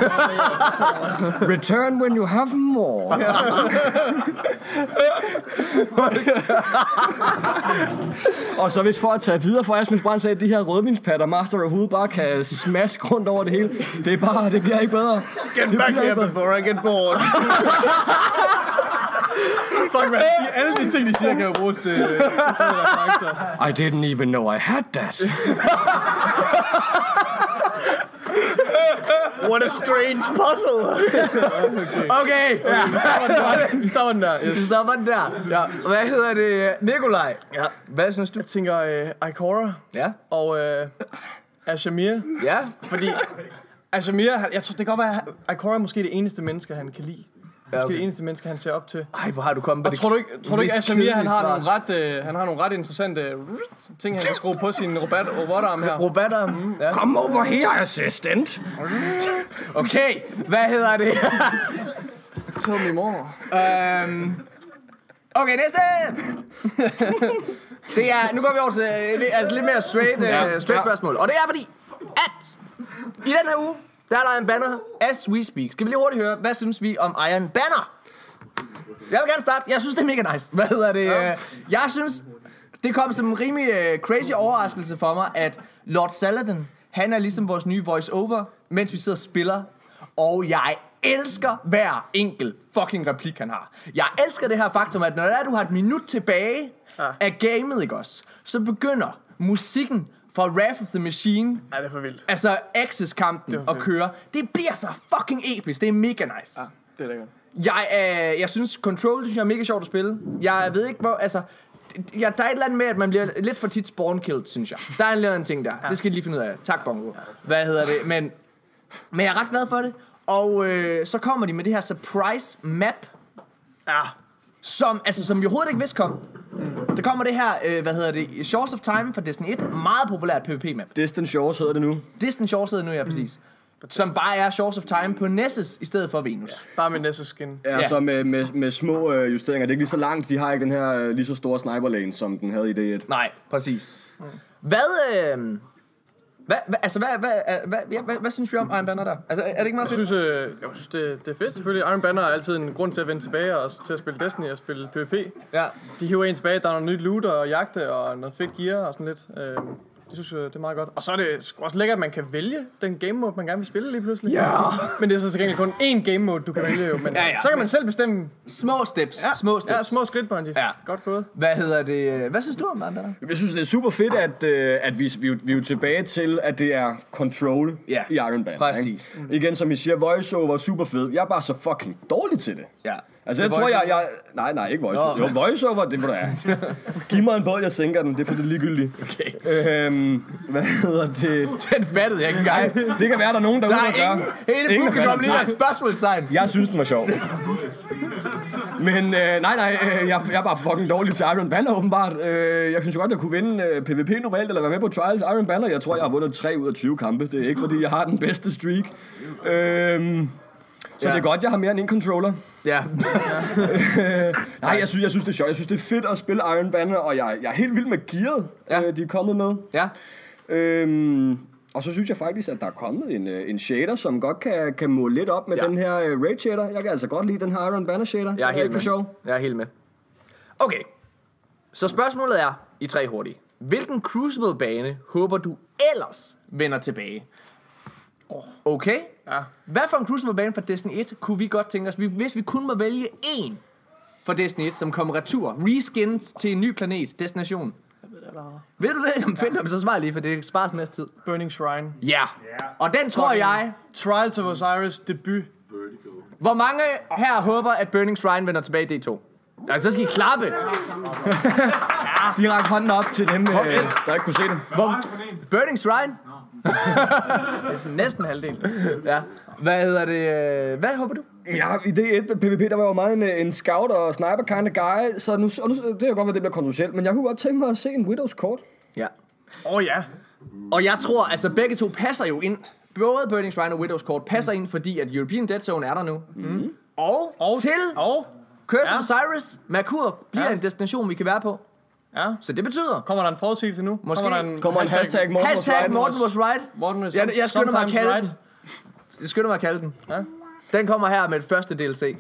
[SPEAKER 5] Return when you have more. Og så hvis for at tage videre for Asmus Brand sagde, at de her rødvinspatter, Master og Hood, bare kan smaske rundt over det hele. Det er bare, det bliver ikke bedre.
[SPEAKER 2] Get back here before I get bored. Fuck, man. De, alle de ting, de siger, kan jo bruges til, til referencer.
[SPEAKER 5] I didn't even know I had that.
[SPEAKER 2] What a strange puzzle.
[SPEAKER 1] Okay, [laughs] ja.
[SPEAKER 2] Vi stopper den der. Yes.
[SPEAKER 1] så var den der. Ja. Hvad hedder det? Nikolaj. Ja. Hvad synes du?
[SPEAKER 2] Jeg tænker uh, Ikora
[SPEAKER 1] Ja.
[SPEAKER 2] og uh, Ashamir.
[SPEAKER 1] Ja.
[SPEAKER 2] Fordi Ashamir, jeg tror, det kan godt være, at Ikora er måske det eneste menneske, han kan lide. Måske
[SPEAKER 1] okay.
[SPEAKER 2] det eneste menneske, han ser op til.
[SPEAKER 1] Ej, hvor har du kommet
[SPEAKER 2] Og
[SPEAKER 1] det
[SPEAKER 2] tror du ikke, tror du ikke Ashamir, han har nogle ret, øh, han har nogle ret interessante øh, ting, han kan skrue på sin robot, robotarm her.
[SPEAKER 1] Robotter. Mm. Ja.
[SPEAKER 5] Come over here, assistant.
[SPEAKER 1] Okay, hvad hedder det?
[SPEAKER 2] Tell me more.
[SPEAKER 1] øhm. Okay, næste! det er, nu går vi over til øh, det er altså lidt mere straight, ja. uh, straight spørgsmål. Og det er fordi, at i den her uge, der er der en banner, as we speak. Skal vi lige hurtigt høre, hvad synes vi om Iron Banner? Jeg vil gerne starte. Jeg synes, det er mega nice. [laughs] Hvad hedder det? Ja. Jeg synes, det kom som en rimelig uh, crazy overraskelse for mig, at Lord Saladin, han er ligesom vores nye voice-over, mens vi sidder og spiller. Og jeg elsker hver enkelt fucking replik, han har. Jeg elsker det her faktum, at når det er, du har et minut tilbage af gamet, ikke også? Så begynder musikken fra Wrath of the Machine
[SPEAKER 2] Ja, det er for vildt.
[SPEAKER 1] Altså Axis-kampen
[SPEAKER 2] fedt.
[SPEAKER 1] køre. Det bliver så fucking episk. Det er mega nice.
[SPEAKER 2] Ja, det er lækkert.
[SPEAKER 1] Jeg, øh, jeg synes, Control, synes jeg er mega sjovt at spille. Jeg ved ikke, hvor... Altså, ja, der er et eller andet med, at man bliver lidt for tit spawn-killed, synes jeg. Der er en eller anden ting der. Ja. Det skal jeg lige finde ud af. Tak, Bongo. Hvad hedder det? Men, men jeg er ret glad for det. Og øh, så kommer de med det her surprise map,
[SPEAKER 2] Ja.
[SPEAKER 1] Som, altså, som vi overhovedet ikke vidste kom. Der kommer det her, øh, hvad hedder det, Shores of Time fra Destiny 1. Meget populært PvP-map.
[SPEAKER 5] Distant Shores hedder det nu.
[SPEAKER 1] Distant Shores hedder nu, ja, præcis. Som bare er Shores of Time på Nessus i stedet for Venus.
[SPEAKER 2] Bare med Nessus skin.
[SPEAKER 5] Ja,
[SPEAKER 1] Ja.
[SPEAKER 5] så med, med, med små øh, justeringer. Det er ikke lige så langt. De har ikke den her øh, lige så store sniper lane, som den havde i D1.
[SPEAKER 1] Nej, præcis. Hvad, øh, hvad, hvad, altså, hvad, hvad, hvad, hvad, hvad, hvad synes vi om Iron Banner der? Altså, er det ikke meget
[SPEAKER 2] Jeg
[SPEAKER 1] fedt?
[SPEAKER 2] synes, øh, jeg synes det, det er fedt selvfølgelig. Iron Banner er altid en grund til at vende tilbage og til at spille Destiny og spille PvP.
[SPEAKER 1] Ja.
[SPEAKER 2] De hiver en tilbage, der er noget nyt loot og jagte og noget fedt gear og sådan lidt. Øh, det synes jeg, det er meget godt. Og så er det også lækkert, at man kan vælge den game mode, man gerne vil spille lige pludselig.
[SPEAKER 1] Ja.
[SPEAKER 2] Men det er så til gengæld kun én game mode, du kan vælge jo. Men
[SPEAKER 1] Ja, ja.
[SPEAKER 2] så kan man selv bestemme.
[SPEAKER 1] Små steps. Ja. Små steps.
[SPEAKER 2] Ja, små skridt, Bungie.
[SPEAKER 1] Ja.
[SPEAKER 2] Godt gået.
[SPEAKER 1] Hvad hedder det? Hvad synes du om Banner?
[SPEAKER 5] Jeg synes, det er super fedt, at, øh, at vi, vi, vi er jo tilbage til, at det er control
[SPEAKER 1] Ja,
[SPEAKER 5] i Iron Banner.
[SPEAKER 1] præcis.
[SPEAKER 5] Ikke? Igen, som I siger, voiceover er super fed. Jeg er bare så fucking dårlig til det.
[SPEAKER 1] Ja.
[SPEAKER 5] Altså, jeg tror, jeg, jeg... Nej, nej, ikke voiceover.
[SPEAKER 1] Nå.
[SPEAKER 5] Jo, voiceover, det må du have. [laughs] Giv mig en båd, jeg sænker den. Det er for det ligegyldigt.
[SPEAKER 1] Okay.
[SPEAKER 5] Øhm, hvad hedder det?
[SPEAKER 1] Den fattede jeg ikke engang.
[SPEAKER 5] Det kan være, der er nogen derude,
[SPEAKER 1] Der
[SPEAKER 5] der
[SPEAKER 1] er
[SPEAKER 5] gør.
[SPEAKER 1] ingen, hele
[SPEAKER 5] Ingen
[SPEAKER 1] publikum lige der spørgsmålstegn.
[SPEAKER 5] Jeg synes, den var sjov. Men øh, nej, nej, øh, jeg, jeg er bare fucking dårlig til Iron Banner, åbenbart. Øh, jeg synes godt, jeg kunne vinde øh, PvP normalt, eller være med på Trials Iron Banner. Jeg tror, jeg har vundet 3 ud af 20 kampe. Det er ikke, fordi jeg har den bedste streak. Øh, så
[SPEAKER 1] Ja.
[SPEAKER 5] det er godt, jeg har mere end en controller.
[SPEAKER 1] Ja. [laughs]
[SPEAKER 5] Nej, jeg synes, jeg synes, det er sjovt. Jeg synes, det er fedt at spille Iron Banner, og jeg, jeg er helt vild med gearet,
[SPEAKER 1] Ja.
[SPEAKER 5] øh, de er kommet med.
[SPEAKER 1] Ja.
[SPEAKER 5] Øhm, og så synes jeg faktisk, at der er kommet en, øh, en shader, som godt kan, kan måle lidt op med
[SPEAKER 1] Ja.
[SPEAKER 5] den her øh, Raid shader. Jeg kan altså godt lide den her Iron Banner shader.
[SPEAKER 1] Jeg er
[SPEAKER 5] Det
[SPEAKER 1] helt
[SPEAKER 5] ikke for
[SPEAKER 1] med.
[SPEAKER 5] sjov.
[SPEAKER 1] Jeg er helt med. Okay. Så spørgsmålet er, i tre hurtige. Hvilken Crucible-bane håber du ellers vender tilbage? Okay.
[SPEAKER 2] Ja.
[SPEAKER 1] Hvad for en Crucible-bane fra Destiny 1 kunne vi godt tænke os, vi- hvis vi kun må vælge én fra Destiny 1, som kommer retur, reskinned til en ny planet, destination? Ved du det? Jamen, find dem, så svar lige, for det sparer en masse tid.
[SPEAKER 2] Burning Shrine.
[SPEAKER 1] Ja. Og den tror jeg,
[SPEAKER 2] Trials of Osiris debut.
[SPEAKER 1] hvor mange her håber, at Burning Shrine vender tilbage i D2? Altså, så skal I klappe. [laughs]
[SPEAKER 5] De rakte hånden op til dem, øh, der ikke kunne se det.
[SPEAKER 1] Hvor, Burning Shrine?
[SPEAKER 2] Det er sådan næsten halvdelen.
[SPEAKER 1] Ja. Hvad hedder det? øh, Hvad håber du?
[SPEAKER 5] Ja, i D1 PvP, der var jo meget en, øh, en scout og sniper kind of guy, så nu, og nu det kan godt være, det bliver kontroversielt, men jeg kunne godt tænke mig at se en Widows kort.
[SPEAKER 1] Ja.
[SPEAKER 2] Åh oh, ja.
[SPEAKER 1] Og jeg tror, altså begge to passer jo ind. Både Burning Shrine og Widow's Court passer ind, fordi at European Dead Zone er der nu. Mm. Og,
[SPEAKER 2] Og,
[SPEAKER 1] til
[SPEAKER 2] Og,
[SPEAKER 1] Curse
[SPEAKER 2] ja.
[SPEAKER 1] of Osiris, Merkur, bliver
[SPEAKER 2] Ja.
[SPEAKER 1] en destination, vi kan være på.
[SPEAKER 2] Ja.
[SPEAKER 1] Så det betyder...
[SPEAKER 2] Kommer der en forudsigelse nu?
[SPEAKER 1] Måske.
[SPEAKER 2] Kommer der en
[SPEAKER 5] Kommer en hashtag Morten was
[SPEAKER 1] Hashtag
[SPEAKER 5] right.
[SPEAKER 1] Morten was right.
[SPEAKER 2] Morten is
[SPEAKER 1] Jeg, jeg skynder mig at kalde
[SPEAKER 2] right.
[SPEAKER 1] den. Jeg skynder mig at kalde den.
[SPEAKER 2] Ja.
[SPEAKER 1] Den kommer her med et første DLC.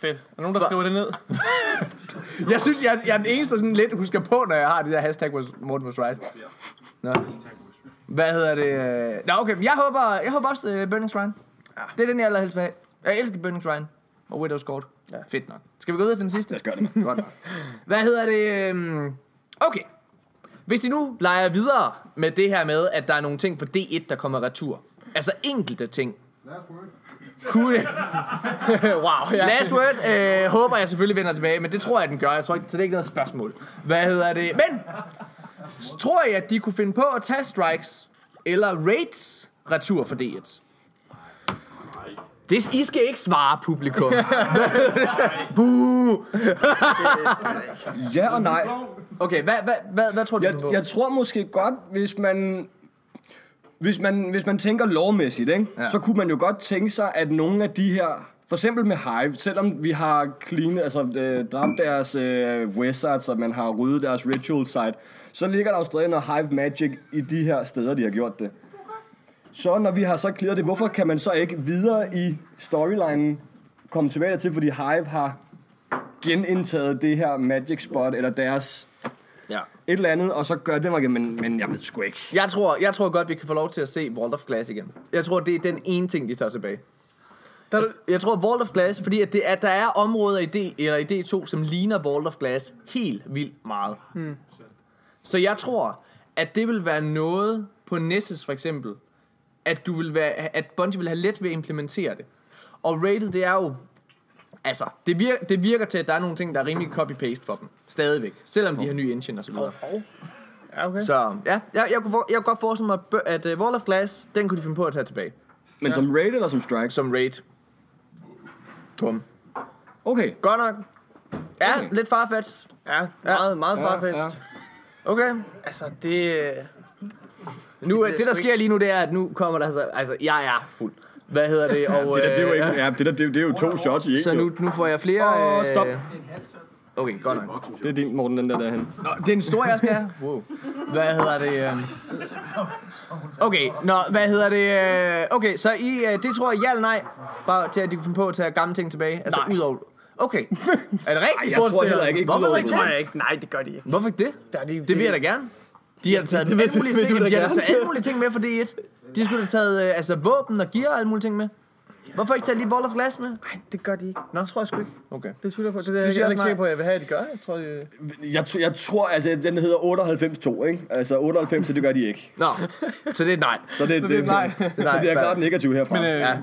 [SPEAKER 2] Fedt. Er der nogen, der skriver det ned? [laughs]
[SPEAKER 1] Jeg synes, jeg, jeg er den eneste, der sådan lidt husker på, når jeg har det der hashtag was, Morten was right. Nå. Hvad hedder det? Nå, okay. Jeg håber, jeg håber også uh, Burning Shrine. Det er den, jeg allerhelst vil have. Jeg elsker Burning Shrine og Widow's Court. Ja. Fedt nok. Skal vi gå videre til den sidste?
[SPEAKER 5] Lad os gøre det. [laughs]
[SPEAKER 1] Godt nok. Hvad hedder det? øhm, Okay. Hvis de nu leger videre med det her med, at der er nogle ting på D1, der kommer retur. Altså enkelte ting. Kunne, [laughs]
[SPEAKER 2] wow, ja.
[SPEAKER 1] Last word øh, håber jeg selvfølgelig vender tilbage, men det tror jeg, den gør. Jeg tror ikke, så det er ikke noget spørgsmål. Hvad hedder det? Men tror jeg, at de kunne finde på at tage strikes eller raids retur for D1? Det, I skal ikke svare, publikum. [laughs] Buh.
[SPEAKER 5] Ja og nej.
[SPEAKER 1] Okay, hvad, hvad, hvad, hvad tror du,
[SPEAKER 5] Jeg,
[SPEAKER 1] kan
[SPEAKER 5] jeg tror måske godt, hvis man... Hvis man, hvis man tænker lovmæssigt, ikke?
[SPEAKER 1] Ja.
[SPEAKER 5] Ja. så kunne man jo godt tænke sig, at nogle af de her... For eksempel med Hive, selvom vi har clean, altså, øh, dræbt deres øh, wizards, og man har ryddet deres ritual site, så ligger der jo stadig noget Hive Magic i de her steder, de har gjort det. Så når vi har så clearet det, hvorfor kan man så ikke videre i storylinen komme tilbage til, fordi Hive har genindtaget det her Magic Spot, eller deres
[SPEAKER 1] Ja.
[SPEAKER 5] et eller andet, og så gør det mig, men, men jeg ved sgu ikke.
[SPEAKER 1] Jeg tror, jeg tror godt, vi kan få lov til at se Vault of Glass igen. Jeg tror, det er den ene ting, de tager tilbage.
[SPEAKER 2] Der,
[SPEAKER 1] Jeg tror Vault of Glass, fordi at, det, at der er områder i, D, eller i D2, som ligner Vault of Glass helt vildt meget. Hmm. Så jeg tror, at det vil være noget på Nessus for eksempel, at du vil være, at Bungie vil have let ved at implementere det. Og rated, det er jo, altså, det virker, det virker til, at der er nogle ting, der er rimelig copy-paste for dem. Stadigvæk. Selvom de har nye engine og så videre.
[SPEAKER 2] ja, okay.
[SPEAKER 1] Så ja, jeg, jeg, kunne, for, jeg kunne godt forestille mig, at, uh, Wall of Glass, den kunne de finde på at tage tilbage.
[SPEAKER 5] Men som raid eller som strike?
[SPEAKER 1] Som raid. Bum.
[SPEAKER 5] Okay.
[SPEAKER 1] Godt nok. Ja,
[SPEAKER 5] Okay.
[SPEAKER 1] lidt farfetch.
[SPEAKER 2] Ja, meget, meget
[SPEAKER 5] Ja,
[SPEAKER 2] farfetched.
[SPEAKER 5] ja.
[SPEAKER 1] Okay.
[SPEAKER 2] Altså, det...
[SPEAKER 1] Nu,
[SPEAKER 2] Det
[SPEAKER 1] det, det der sker lige nu, det er, at nu kommer der altså... Altså, jeg er fuld. Hvad hedder det? Og,
[SPEAKER 5] Det der, det er jo
[SPEAKER 1] øh,
[SPEAKER 5] ikke, ja, det der, det, er- det er jo to shots i
[SPEAKER 1] Så
[SPEAKER 5] ikke.
[SPEAKER 1] nu, nu får jeg flere...
[SPEAKER 5] Åh, stop.
[SPEAKER 1] Okay, godt nok.
[SPEAKER 5] Det er din, Morten, den der derhen.
[SPEAKER 1] Nå, det er en stor, jeg skal have. Wow. Hvad hedder det? øhm? Okay, nå, hvad hedder det? øh, Okay, så I, øh, det tror jeg ja eller nej? Bare til, at de kan finde på at tage gamle ting tilbage? Altså,
[SPEAKER 2] Nej.
[SPEAKER 1] ud over... Okay. Er det rigtigt?
[SPEAKER 5] Jeg tror heller ikke,
[SPEAKER 1] Hvorfor
[SPEAKER 5] udover
[SPEAKER 1] ikke
[SPEAKER 2] Det
[SPEAKER 1] det?
[SPEAKER 2] tror jeg ikke. Nej, det gør de ikke.
[SPEAKER 1] Hvorfor ikke det?
[SPEAKER 2] Der er de,
[SPEAKER 1] Det vil jeg da gerne. De har taget
[SPEAKER 2] det vil-
[SPEAKER 1] alle mulige
[SPEAKER 2] det vil
[SPEAKER 1] ting, de har taget alle mulige ting med for D1. De skulle have taget øh, altså, våben og gear og alle mulige ting med. Hvorfor ikke tage lige bold of glass med?
[SPEAKER 2] Nej, det gør de ikke. Nå. Det tror jeg sgu ikke.
[SPEAKER 1] Okay.
[SPEAKER 2] Det tvivler jeg på. Det er jeg
[SPEAKER 1] siger
[SPEAKER 2] ikke sikker på, at jeg vil have, at de gør. Jeg tror, de...
[SPEAKER 5] Jeg, t- jeg tror, altså, den hedder 98-2, ikke? Altså, 98, så det gør de ikke.
[SPEAKER 1] Nå, så det er nej.
[SPEAKER 5] Så det,
[SPEAKER 2] Så det er et nej.
[SPEAKER 5] Så bliver jeg klart negativ herfra.
[SPEAKER 2] Men, øh,
[SPEAKER 1] Ja.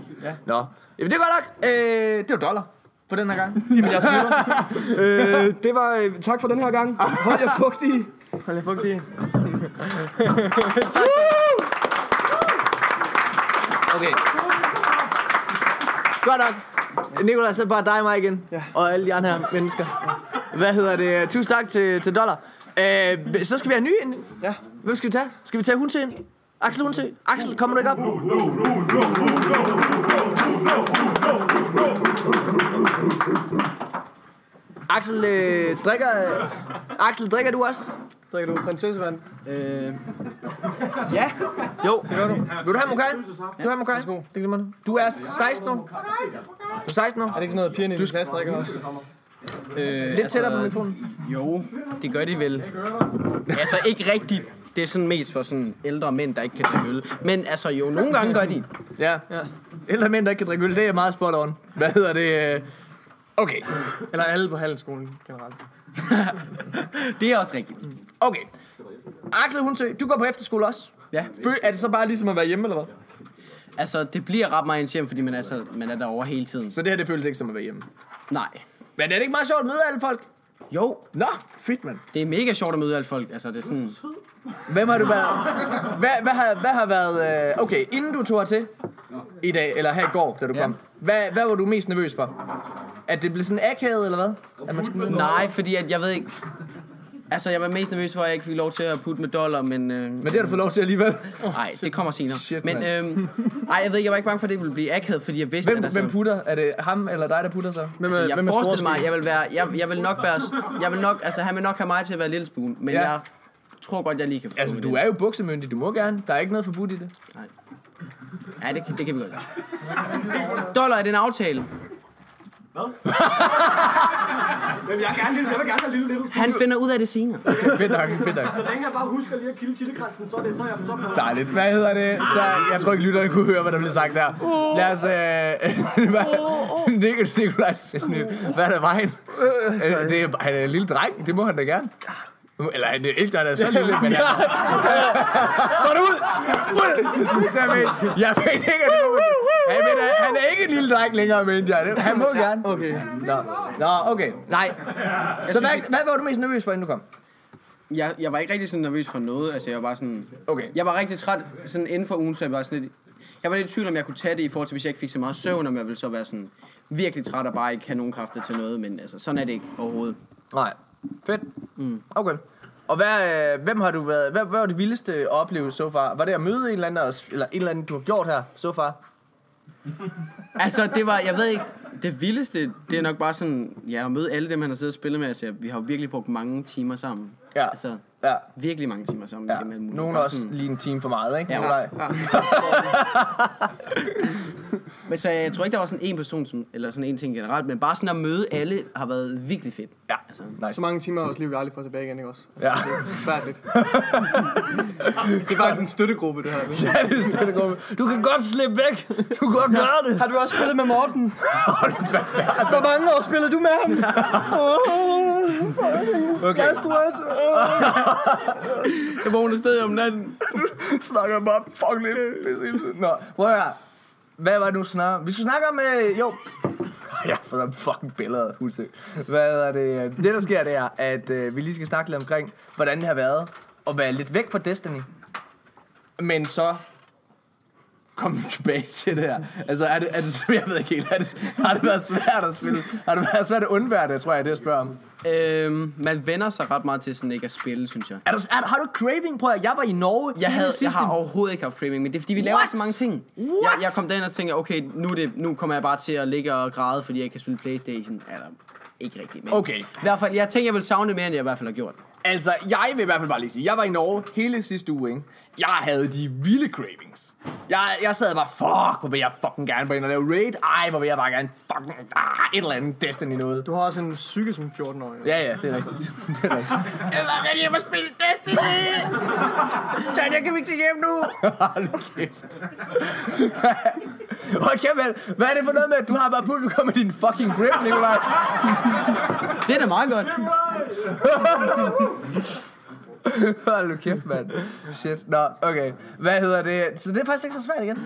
[SPEAKER 1] Nå. Jamen, det er godt nok. Øh, det var dollar for den her gang. [laughs]
[SPEAKER 5] Jamen, jeg smiler. [laughs] øh, det var... Øh, tak for den her gang. Hold jer fugtige.
[SPEAKER 2] Hold jer fugtige.
[SPEAKER 1] Okay. Godt nok. Nikolaj, så bare dig og mig igen. Ja. Og alle de andre her mennesker. Hvad hedder det? Tusind tak til, til dollar. Øh, så skal vi have en ny ind.
[SPEAKER 2] Ja.
[SPEAKER 1] Hvem skal vi tage? Skal vi tage Hunse ind? Axel Hunse. Axel, kommer du ikke op? Axel, øh, drikker, Axel, drikker du også?
[SPEAKER 2] Drikker du prinsessevand?
[SPEAKER 1] Øh, ja. Jo. Det gør du. Vil du have mokai? Vil du have mokai?
[SPEAKER 2] Værsgo. Det glemmer du.
[SPEAKER 1] Du er 16 år. Du er 16 år.
[SPEAKER 2] Er det ikke sådan noget, pigerne i din klasse drikker også?
[SPEAKER 6] Øh,
[SPEAKER 1] Lidt tættere på mikrofonen.
[SPEAKER 6] Jo, det gør de vel. altså ikke rigtigt. Det er sådan mest for sådan ældre mænd, der ikke kan drikke øl. Men altså jo, nogle gange gør de.
[SPEAKER 1] Ja. ja. Ældre mænd, der ikke kan drikke øl, det er meget spot on. Hvad hedder det? Okay.
[SPEAKER 2] Eller alle på handelsskolen generelt. [laughs]
[SPEAKER 6] Det er også rigtigt.
[SPEAKER 1] Okay. Axel Hundsø, du går på efterskole også.
[SPEAKER 6] Ja.
[SPEAKER 1] Er det så bare ligesom at være hjemme, eller hvad?
[SPEAKER 6] Altså, det bliver ret meget ens hjem, fordi man er, så, man er derovre hele tiden.
[SPEAKER 1] Så det her, det føles ikke som at være hjemme.
[SPEAKER 6] Nej.
[SPEAKER 1] Men er det ikke meget sjovt at møde alle folk?
[SPEAKER 6] Jo,
[SPEAKER 1] Nå, fedt, mand.
[SPEAKER 6] det er mega sjovt at møde alle folk. Altså, det er sådan...
[SPEAKER 1] Hvem har du været? Hvad, hvad, har, hvad har været... Øh, okay, inden du tog hertil i dag, eller her i går, da du
[SPEAKER 6] Ja.
[SPEAKER 1] kom. Hvad, hvad var du mest nervøs for? At det blev sådan akavet, eller hvad? At man skulle
[SPEAKER 6] Nej, fordi at jeg ved ikke... Altså, jeg var mest nervøs for, at jeg ikke fik lov til at putte med dollar, men... Øh,
[SPEAKER 1] Men det har du fået lov til alligevel.
[SPEAKER 6] nej, det kommer senere.
[SPEAKER 1] Shit,
[SPEAKER 6] men øhm, ej, jeg ved ikke, jeg var ikke bange for, at det ville blive akavet, fordi jeg vidste,
[SPEAKER 1] Hvem,
[SPEAKER 6] at altså,
[SPEAKER 1] hvem putter? Er det ham eller dig, der putter så?
[SPEAKER 2] Hvem
[SPEAKER 6] altså,
[SPEAKER 2] er,
[SPEAKER 6] jeg
[SPEAKER 2] hvem
[SPEAKER 6] forestiller mig, jeg vil være, jeg, jeg vil nok være, jeg vil nok, altså han vil nok have mig til at være lille spoon, men
[SPEAKER 1] Ja.
[SPEAKER 6] jeg tror godt, jeg lige kan få
[SPEAKER 1] Altså, du er jo buksemyndig. Du må gerne. Der er ikke noget forbudt i det.
[SPEAKER 6] Ja, det, det kan vi godt. Dollar er det en aftale.
[SPEAKER 5] Men jeg, er gerne, jeg vil gerne have lille, lille.
[SPEAKER 6] Han finder ud af det senere.
[SPEAKER 1] Fedt nok, fedt nok.
[SPEAKER 5] Så længe jeg bare husker lige at kilde tittekransen, så er, det, så er jeg på top.
[SPEAKER 1] Dejligt. Hvad hedder det? Så jeg tror ikke, lytterne kunne høre, hvad der blev sagt der. Lad os... Øh, [laughs] hvad- Nik- Nikolaj Sesnil, hvad er der vejen? Øh, Det er, han er en lille dreng. Det må han da gerne. Eller han er ikke, han er så lille, men han... [laughs] Så er det ud! Ud! Jeg jeg mener ikke, at det må han, mener, han er ikke en lille dreng længere, mente jeg. Han må gerne.
[SPEAKER 2] Okay.
[SPEAKER 1] Nå, Nå okay. Nej. Så hvad, hvad var du mest nervøs for, inden du kom?
[SPEAKER 6] Jeg, jeg var ikke rigtig sådan nervøs for noget, altså jeg var bare sådan...
[SPEAKER 1] Okay.
[SPEAKER 6] Jeg var rigtig træt sådan inden for ugen, så jeg var sådan lidt... Jeg var lidt i tvivl, om jeg kunne tage det i forhold til, hvis jeg ikke fik så meget søvn, om jeg ville så være sådan virkelig træt og bare ikke have nogen kræfter til noget, men altså sådan er det ikke overhovedet.
[SPEAKER 1] Nej. Fedt. Mm. Okay. Og hvad, øh, hvem har du været, hvad, hvad var det vildeste oplevelse så far? Var det at møde en eller anden, eller en eller anden, du har gjort her så far?
[SPEAKER 6] Altså, det var, jeg ved ikke, det vildeste, det er nok bare sådan, ja, at møde alle dem, han har siddet og spillet med. Altså, vi har jo virkelig brugt mange timer sammen.
[SPEAKER 1] Ja.
[SPEAKER 6] Altså,
[SPEAKER 1] Ja.
[SPEAKER 6] virkelig mange timer sammen.
[SPEAKER 1] ja.
[SPEAKER 6] igennem
[SPEAKER 1] Nogen også
[SPEAKER 6] sådan-
[SPEAKER 1] lige en time for meget, ikke?
[SPEAKER 6] Ja. Ja. Men så jeg tror ikke, der var sådan en person, som, eller sådan en ting generelt, men bare sådan at møde alle har været virkelig fedt.
[SPEAKER 1] Ja.
[SPEAKER 6] Altså,
[SPEAKER 1] Nice.
[SPEAKER 2] Så mange timer af vores liv, vi aldrig får tilbage igen, ikke også?
[SPEAKER 1] Ja.
[SPEAKER 2] Forfærdeligt. det er faktisk en støttegruppe, det her. [laughs]
[SPEAKER 1] Ja, det er det går.
[SPEAKER 4] Du kan godt slippe væk. Du kan godt gøre det.
[SPEAKER 2] Har du også spillet med Morten? [laughs] Hvor mange år spillede du med ham?
[SPEAKER 1] Okay.
[SPEAKER 6] jeg vågner stadig om natten.
[SPEAKER 1] snakker bare fuck lidt. Nå, prøv at høre. Hvad var det nu snart? Vi skulle snakke om, øh, jo. [laughs] Jeg har fået fucking billeder, huske. Hvad er det? Det, der sker, det er, at øh, vi lige skal snakke lidt omkring, hvordan det har været at være lidt væk fra Destiny. Men så kom vi tilbage til det her. Altså, er det, er det, [laughs] jeg ved ikke helt, er det, har det været svært at spille? Har det været svært at undvære det, tror jeg, det jeg spørger om.
[SPEAKER 6] Øhm, man vender sig ret meget til sådan ikke at spille, synes jeg.
[SPEAKER 1] Er der, er, har du craving på, at jeg var i Norge
[SPEAKER 6] Jeg, havde, jeg har overhovedet ikke haft craving, men det er fordi, vi laver
[SPEAKER 1] What?
[SPEAKER 6] så mange ting. Jeg,
[SPEAKER 1] What?
[SPEAKER 6] jeg kom derind og tænkte, okay, nu, det, nu kommer jeg bare til at ligge og græde, fordi jeg kan spille Playstation. Eller, ikke rigtigt, men...
[SPEAKER 1] Okay.
[SPEAKER 6] I hvert fald, jeg tænker, jeg vil savne mere, end jeg i hvert fald har gjort.
[SPEAKER 1] Altså, jeg vil i hvert fald bare lige sige, jeg var i Norge hele sidste uge, ikke? Jeg havde de vilde cravings. Jeg, jeg sad bare, fuck, hvor vil jeg fucking gerne på ind og lave raid. Ej, hvor vil jeg bare gerne fucking, ah, et eller andet Destiny noget.
[SPEAKER 2] Du har også en psyke som 14-årig.
[SPEAKER 1] Ja, ja, det er rigtigt. [laughs] det er rigtigt. Jeg vil gerne hjem og spille Destiny! Jeg kan vi ikke til hjem nu! Hold kæft. Hold kæft, mand. Hvad er det for noget med, at du har bare publikum med din fucking grip, Nikolaj?
[SPEAKER 6] Det er da meget godt. [laughs] [laughs]
[SPEAKER 1] Hold nu kæft, mand. Shit. Nå, okay. Hvad hedder det? Så det er faktisk ikke så svært igen.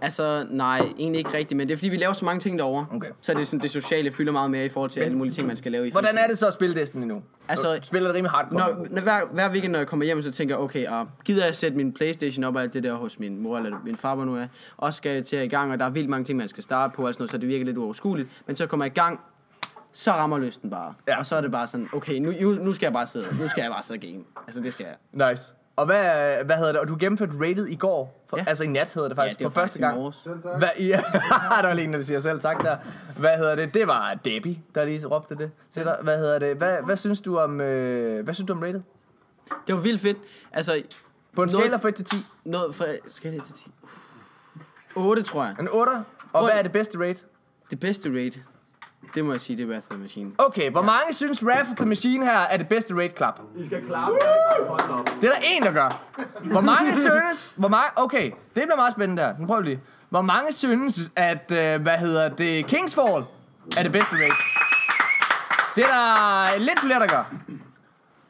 [SPEAKER 6] Altså, nej, egentlig ikke rigtigt, men det er fordi, vi laver så mange ting derovre.
[SPEAKER 1] Okay.
[SPEAKER 6] Så er det, sådan, det sociale fylder meget mere i forhold til alle mulige ting, man skal lave i
[SPEAKER 1] Hvordan
[SPEAKER 6] fritiden.
[SPEAKER 1] er det så at spille Destiny nu?
[SPEAKER 6] Altså-
[SPEAKER 1] Du spiller det rimelig hardcore.
[SPEAKER 6] Når, når, hver, hver weekend, når jeg kommer hjem, så tænker jeg, okay, uh, gider jeg sætte min Playstation op og alt det der hos min mor eller min far, hvor nu er. Også skal jeg til at i gang, og der er vildt mange ting, man skal starte på, og sådan noget, så det virker lidt uoverskueligt. Men så kommer jeg i gang, så rammer lysten bare.
[SPEAKER 1] Ja.
[SPEAKER 6] Ja. Og så er det bare sådan, okay, nu, nu, skal jeg bare sidde, nu skal jeg bare sidde og game. Altså, det skal jeg.
[SPEAKER 1] Nice. Og hvad, hvad hedder det? Og du gennemførte rated i går? For,
[SPEAKER 6] Ja.
[SPEAKER 1] Altså i nat hedder det
[SPEAKER 6] Ja,
[SPEAKER 1] faktisk,
[SPEAKER 6] det var
[SPEAKER 1] for første gang. Hvad, ja, [laughs] der var lige en, der siger selv tak der. Hvad hedder det? Det var Debbie, der lige råbte det til dig. Hvad hedder det? Hvad, hvad synes du om, øh, hvad synes du om rated?
[SPEAKER 6] Det var vildt fedt. Altså,
[SPEAKER 1] På en
[SPEAKER 6] Noget-
[SPEAKER 1] skala fra 1 til 10.
[SPEAKER 6] noget fra, skal det til 10? 8, tror jeg.
[SPEAKER 1] En 8. Og
[SPEAKER 6] Prøv-
[SPEAKER 1] hvad er det bedste rate?
[SPEAKER 6] Det bedste raid, det må jeg sige, det er Wrath of the Machine.
[SPEAKER 1] Okay, hvor mange synes Wrath of the Machine her er det bedste rate klap?
[SPEAKER 3] I skal klappe.
[SPEAKER 1] Det er der en, der gør. Hvor mange synes... Hvor mange, okay, det bliver meget spændende der. Nu prøver vi lige. Hvor mange synes, at, øh, hvad hedder det, Kingsfall er det bedste rate? Det er der lidt flere, der gør.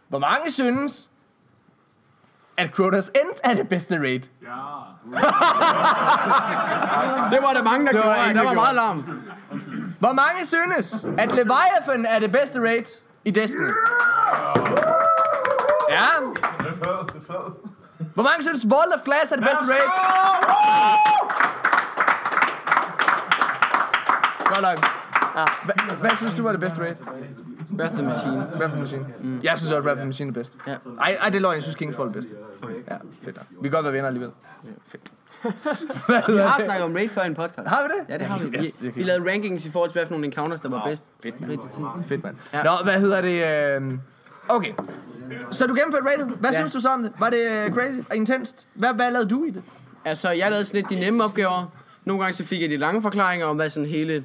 [SPEAKER 1] Hvor mange synes, at Crotos End er det bedste rate?
[SPEAKER 3] Ja. [laughs]
[SPEAKER 6] Det var der mange, der
[SPEAKER 1] Det var
[SPEAKER 6] gjorde.
[SPEAKER 1] ingen,
[SPEAKER 6] Der
[SPEAKER 1] der
[SPEAKER 6] var
[SPEAKER 1] gjorde.
[SPEAKER 6] meget larm.
[SPEAKER 1] Hvor mange synes, at Leviathan er det bedste rate i Destiny? Ja. Hvor mange synes Vault of Glass er det bedste rate? Godt nok. Ja. Hvad, synes du var det bedste rate?
[SPEAKER 6] Wrath the Machine.
[SPEAKER 1] Wrath the Machine. Mm. Jeg synes også, Wrath the Machine er bedst.
[SPEAKER 6] Ja.
[SPEAKER 1] Ej, ej, det er løgn. Jeg synes Kingsfall er bedst.
[SPEAKER 6] Okay.
[SPEAKER 1] Ja, fedt nok. Vi kan godt være venner alligevel. Ja, fedt.
[SPEAKER 6] Vi har snakket om raid før i en podcast.
[SPEAKER 1] Har vi det?
[SPEAKER 6] Ja, det har vi. Vi, vi lavede rankings i forhold til, hvad for nogle encounters, der var bedst.
[SPEAKER 1] Fedt,
[SPEAKER 6] 10.
[SPEAKER 1] Fedt, mand.
[SPEAKER 6] Ja.
[SPEAKER 1] Nå, hvad hedder det? Øh... Okay. Så du gennemførte rated. Hvad
[SPEAKER 6] Ja.
[SPEAKER 1] synes du så om det? Var det øh, crazy og intenst? Hvad, hvad lavede du i det?
[SPEAKER 6] Altså, jeg lavede sådan lidt de nemme opgaver. Nogle gange så fik jeg de lange forklaringer om, hvad sådan hele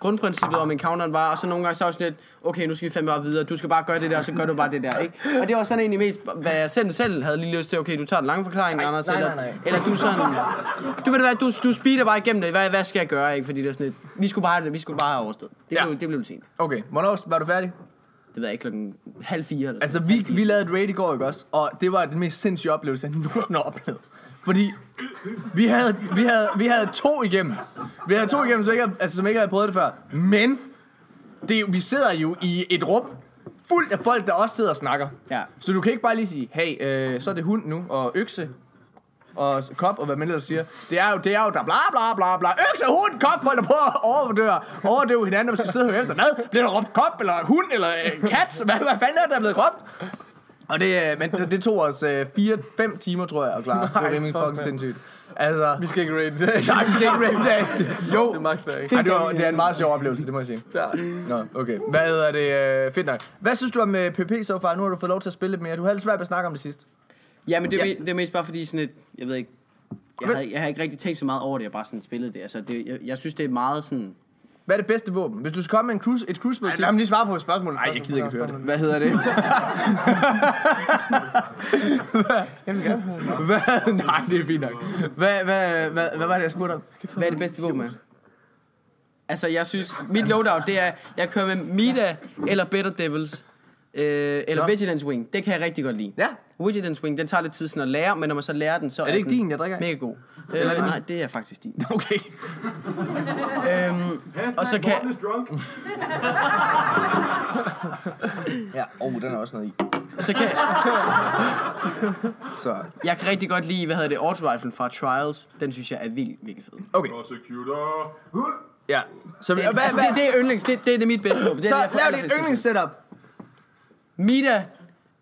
[SPEAKER 6] grundprincippet om encounteren var, og så nogle gange så også lidt, okay, nu skal vi fandme bare videre, du skal bare gøre det der, og så gør du bare det der, ikke? Og det var sådan egentlig mest, hvad jeg selv, selv havde lige lyst til, okay, du tager den lange forklaring, Anders,
[SPEAKER 1] nej,
[SPEAKER 6] eller,
[SPEAKER 1] nej, nej.
[SPEAKER 6] eller du sådan, du ved hvad, du, du speeder bare igennem det, hvad, hvad skal jeg gøre, ikke? Fordi det er sådan lidt, vi skulle bare, vi skulle bare have overstået. Det,
[SPEAKER 1] Ja.
[SPEAKER 6] blev, det blev lidt sent.
[SPEAKER 1] Okay, hvornår var du færdig?
[SPEAKER 6] Det ved jeg ikke, klokken halv fire eller
[SPEAKER 1] Altså, vi, vi lavede et raid i går, ikke også? Og det var den mest sindssyge oplevelse, jeg nogensinde har oplevet. Fordi vi havde, vi, havde, vi havde to igennem. Vi havde to igennem, som ikke, havde, altså, som ikke havde prøvet det før. Men det, er vi sidder jo i et rum fuldt af folk, der også sidder og snakker.
[SPEAKER 6] Ja.
[SPEAKER 1] Så du kan ikke bare lige sige, hey, øh, så er det hund nu, og økse, og kop, og hvad man ellers siger. Det er jo, det er jo der bla bla bla bla. Økse, hund, kop, folk der på at overdøre, overdøve hinanden, når man skal sidde og høre efter. Hvad? Bliver der råbt kop, eller hund, eller øh, kat? Hvad, hvad fanden er der blevet råbt? Og det, øh, men det, tog os 4-5 timer, tror jeg, at klare. Det var rimelig
[SPEAKER 2] fuck,
[SPEAKER 1] fucking
[SPEAKER 2] mand.
[SPEAKER 1] sindssygt. Altså,
[SPEAKER 2] Vi skal ikke rate det.
[SPEAKER 1] nej, vi skal ikke rate det. Jo,
[SPEAKER 2] Det magter jeg ikke.
[SPEAKER 1] Ej, det, var, det er en meget sjov oplevelse, det må jeg sige.
[SPEAKER 2] Ja.
[SPEAKER 1] Nå, okay. Hvad hedder det? Øh, fedt nok. Hvad synes du om øh, PP så far? Nu har du fået lov til at spille lidt mere. Du havde lidt svært ved at snakke om det sidst.
[SPEAKER 6] Ja, men det, er
[SPEAKER 1] Ja.
[SPEAKER 6] det er mest bare fordi sådan et, jeg ved ikke, jeg har, jeg har ikke rigtig tænkt så meget over det, jeg har bare sådan spillet det. Altså, det, jeg, jeg synes, det er meget sådan...
[SPEAKER 1] Hvad er det bedste våben? Hvis du skal komme med en cruise, et crucible til...
[SPEAKER 2] Lad mig lige svare på spørgsmålet.
[SPEAKER 1] Nej, jeg gider ikke høre det. Hvad hedder det?
[SPEAKER 2] Høre det.
[SPEAKER 1] hvad? Nej, det er fint nok. Hvad, hvad, hvad, hvad var det, jeg spurgte om?
[SPEAKER 6] Hvad er det bedste våben? Altså, jeg synes, mit loadout, det er, jeg kører med Mida eller Better Devils. Øh, eller
[SPEAKER 1] Nå.
[SPEAKER 6] Vigilance Wing. Det kan jeg rigtig godt lide.
[SPEAKER 1] Ja.
[SPEAKER 6] Vigilance Wing, den tager lidt tid sådan at lære, men når man så lærer den, så er,
[SPEAKER 1] Er det ikke
[SPEAKER 6] den
[SPEAKER 1] din, jeg drikker
[SPEAKER 6] mega god. Eller, øh, nej, det er faktisk din. [laughs]
[SPEAKER 1] Okay.
[SPEAKER 6] Øhm, og så kan. [laughs]
[SPEAKER 1] Ja, oh, den er også noget i.
[SPEAKER 6] så kan,
[SPEAKER 1] Så,
[SPEAKER 6] jeg kan rigtig godt lide, hvad hedder det, auto riflen fra Trials. Den synes jeg er vildt, virkelig fed.
[SPEAKER 1] okay.
[SPEAKER 3] Prosecutor.
[SPEAKER 1] Ja. Så,
[SPEAKER 6] Det,
[SPEAKER 1] hvad,
[SPEAKER 6] altså,
[SPEAKER 1] hvad,
[SPEAKER 6] det, det er yndlings, det, det er det mit bedste våben. Det er
[SPEAKER 1] så lav dit yndlingssetup.
[SPEAKER 6] Mida,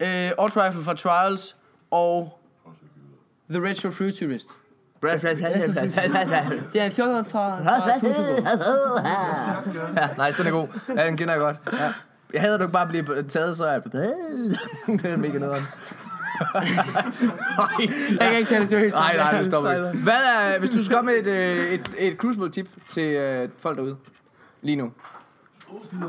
[SPEAKER 6] øh, auto rifle fra Trials og The Retro Futurist. Det er en fjollet fra, fra
[SPEAKER 1] nice, den er god. Ja, den kender jeg godt. Ja. Jeg hader, du ikke bare bliver taget, så er jeg... [laughs] det er mega nederen. [laughs]
[SPEAKER 6] Jeg kan ikke tage det seriøst.
[SPEAKER 1] Nej, nej, det stopper ikke. Hvad er, hvis du skal komme med et, øh, et, et crucible tip til øh, folk derude lige nu?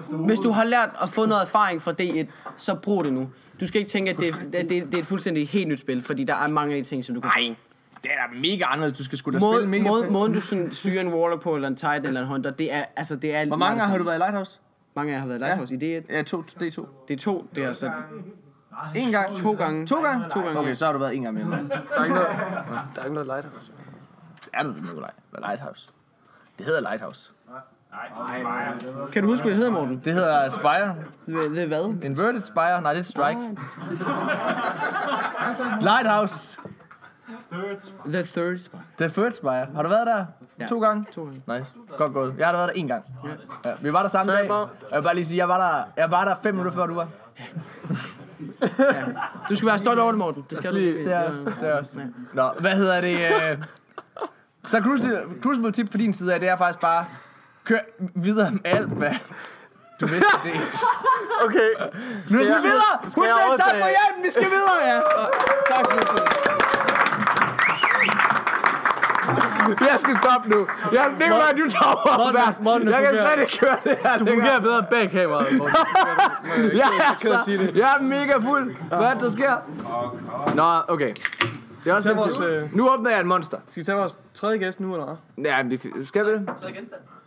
[SPEAKER 6] Hvis du har lært at få noget erfaring fra D1, så brug det nu. Du skal ikke tænke, at det, at det, det er et fuldstændig helt nyt spil, fordi der er mange af de ting, som du kan...
[SPEAKER 1] Nej, det er da mega anderledes. Du skal sgu da
[SPEAKER 6] Måde,
[SPEAKER 1] spille mega...
[SPEAKER 6] måde, måden du sådan styrer en warlock på, eller en titan, eller en hunter, det er, altså, det er...
[SPEAKER 1] Hvor mange gange har du været i Lighthouse?
[SPEAKER 6] Mange jer har været i Lighthouse i D1.
[SPEAKER 1] Ja, to, det er to.
[SPEAKER 6] Det er to, det er altså
[SPEAKER 1] En gang?
[SPEAKER 6] to gange.
[SPEAKER 1] To gange?
[SPEAKER 6] To gange,
[SPEAKER 1] Okay,
[SPEAKER 6] ja.
[SPEAKER 1] så har du været en gang mere.
[SPEAKER 2] Der er ikke noget, der er ikke noget lighthouse.
[SPEAKER 1] Er du det, Nikolaj? Hvad Lighthouse? Det hedder Lighthouse.
[SPEAKER 6] Kan du huske, hvad det hedder, Morten?
[SPEAKER 1] Det hedder Spire.
[SPEAKER 6] Det, det er hvad?
[SPEAKER 1] Inverted Spire. Nej, det er Strike. Lighthouse.
[SPEAKER 6] The Third Spire.
[SPEAKER 1] The Third Spire. Har du været der?
[SPEAKER 6] Ja.
[SPEAKER 1] To gange?
[SPEAKER 6] To gange.
[SPEAKER 1] Nice. Godt gået. Jeg har da været der en gang. Ja. Vi var der samme dag. Og Jeg vil bare lige sige, jeg var der, jeg var der fem minutter før du var.
[SPEAKER 6] Du skal være stolt over det, Morten. Det skal du.
[SPEAKER 1] Det er også. Det er også. Nå, hvad hedder det? Øh... Så Crucible, Crucible tip for din side af, det er faktisk bare, kør videre med alt, hvad du vidste det.
[SPEAKER 2] Okay.
[SPEAKER 1] Nu skal vi videre!
[SPEAKER 2] skal
[SPEAKER 1] Hun sagde tak for hjælpen, vi skal videre, ja!
[SPEAKER 2] Tak for det.
[SPEAKER 1] Jeg skal stoppe nu. Jeg, Nikolaj, du tager over.
[SPEAKER 2] Morten, Morten,
[SPEAKER 1] Jeg kan slet ikke køre det her.
[SPEAKER 2] Du fungerer bedre bag kameraet. Morten. [laughs]
[SPEAKER 1] Jeg er, så,
[SPEAKER 2] det.
[SPEAKER 1] jeg er mega fuld. Hvad er det, der sker? Nå, okay. Det er også
[SPEAKER 2] vores, øh,
[SPEAKER 1] Nu åbner jeg et monster.
[SPEAKER 2] Skal vi tage vores tredje gæst nu, eller hvad?
[SPEAKER 1] Ja, men det, skal vi det?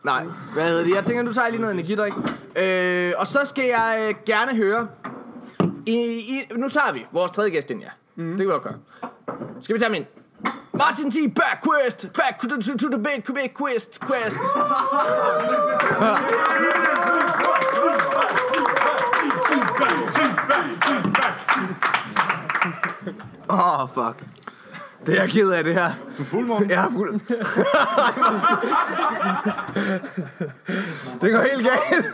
[SPEAKER 1] Nej, hvad hedder det? Jeg tænker, du tager lige noget energidrik. Øh, og så skal jeg øh, gerne høre... I, I, nu tager vi vores tredje gæst ind, ja. Mm. Det kan vi godt gøre. Skal vi tage ham ind? Martin T. Back Quest! Back to, to, to the big, big quest! Quest! [laughs] Oh, fuck. Det er jeg ked af, det her.
[SPEAKER 5] Du er fuld, Morten.
[SPEAKER 1] Jeg er fuld. det går helt galt.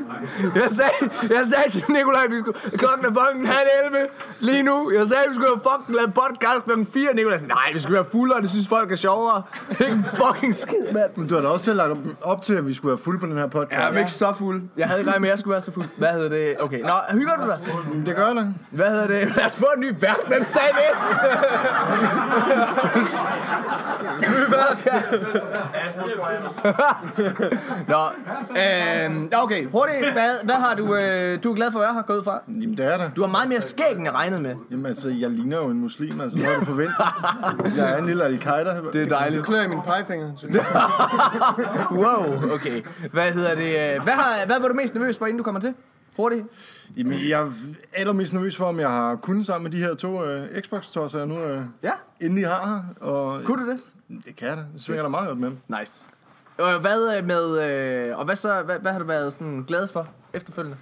[SPEAKER 1] Jeg sagde, jeg sagde til Nikolaj, vi skulle, klokken er fucking halv 11 lige nu. Jeg sagde, vi skulle have fucking lavet podcast klokken 4. Nikolaj sagde, nej, vi skal være fulde, og det synes folk er sjovere. Ikke fucking skid, mand.
[SPEAKER 7] Men du har da også selv lagt op til, at vi skulle være fulde på den her podcast.
[SPEAKER 1] Jeg er ikke så fuld. Jeg havde ikke regnet med, at jeg skulle være så fuld. Hvad hedder det? Okay, nå, hygger du dig?
[SPEAKER 7] Det gør jeg da.
[SPEAKER 1] Hvad hedder det? Lad os få en ny vært. Hvem sagde det? Vært, ja. Nå, øhm, okay, hurtigt. Hvad, hvad har du, øh, du er glad for, at jeg har gået fra?
[SPEAKER 7] Jamen, det er da.
[SPEAKER 1] Du har meget mere skæg, end jeg regnede med.
[SPEAKER 7] Jamen, altså, jeg ligner jo en muslim, altså. Hvad har du forventet? [laughs] Jeg er en lille al-Qaida.
[SPEAKER 1] Det er dejligt.
[SPEAKER 2] Klør i min pegefinger. [laughs]
[SPEAKER 1] Wow, okay. Hvad hedder det? øh, Hvad, har, hvad var du mest nervøs for, inden du kommer til? Hurtigt.
[SPEAKER 7] Jamen, jeg er allermest nervøs for, om jeg har kunnet sammen med de her to øh, Xbox-tosser, jeg nu øh,
[SPEAKER 1] Ja,
[SPEAKER 7] endelig har her. Og
[SPEAKER 1] kunne du det?
[SPEAKER 7] det kan jeg da. Det svinger da meget godt med.
[SPEAKER 1] Nice. Og hvad øh, med, øh, og hvad så, hvad, hvad har du været sådan glad for efterfølgende?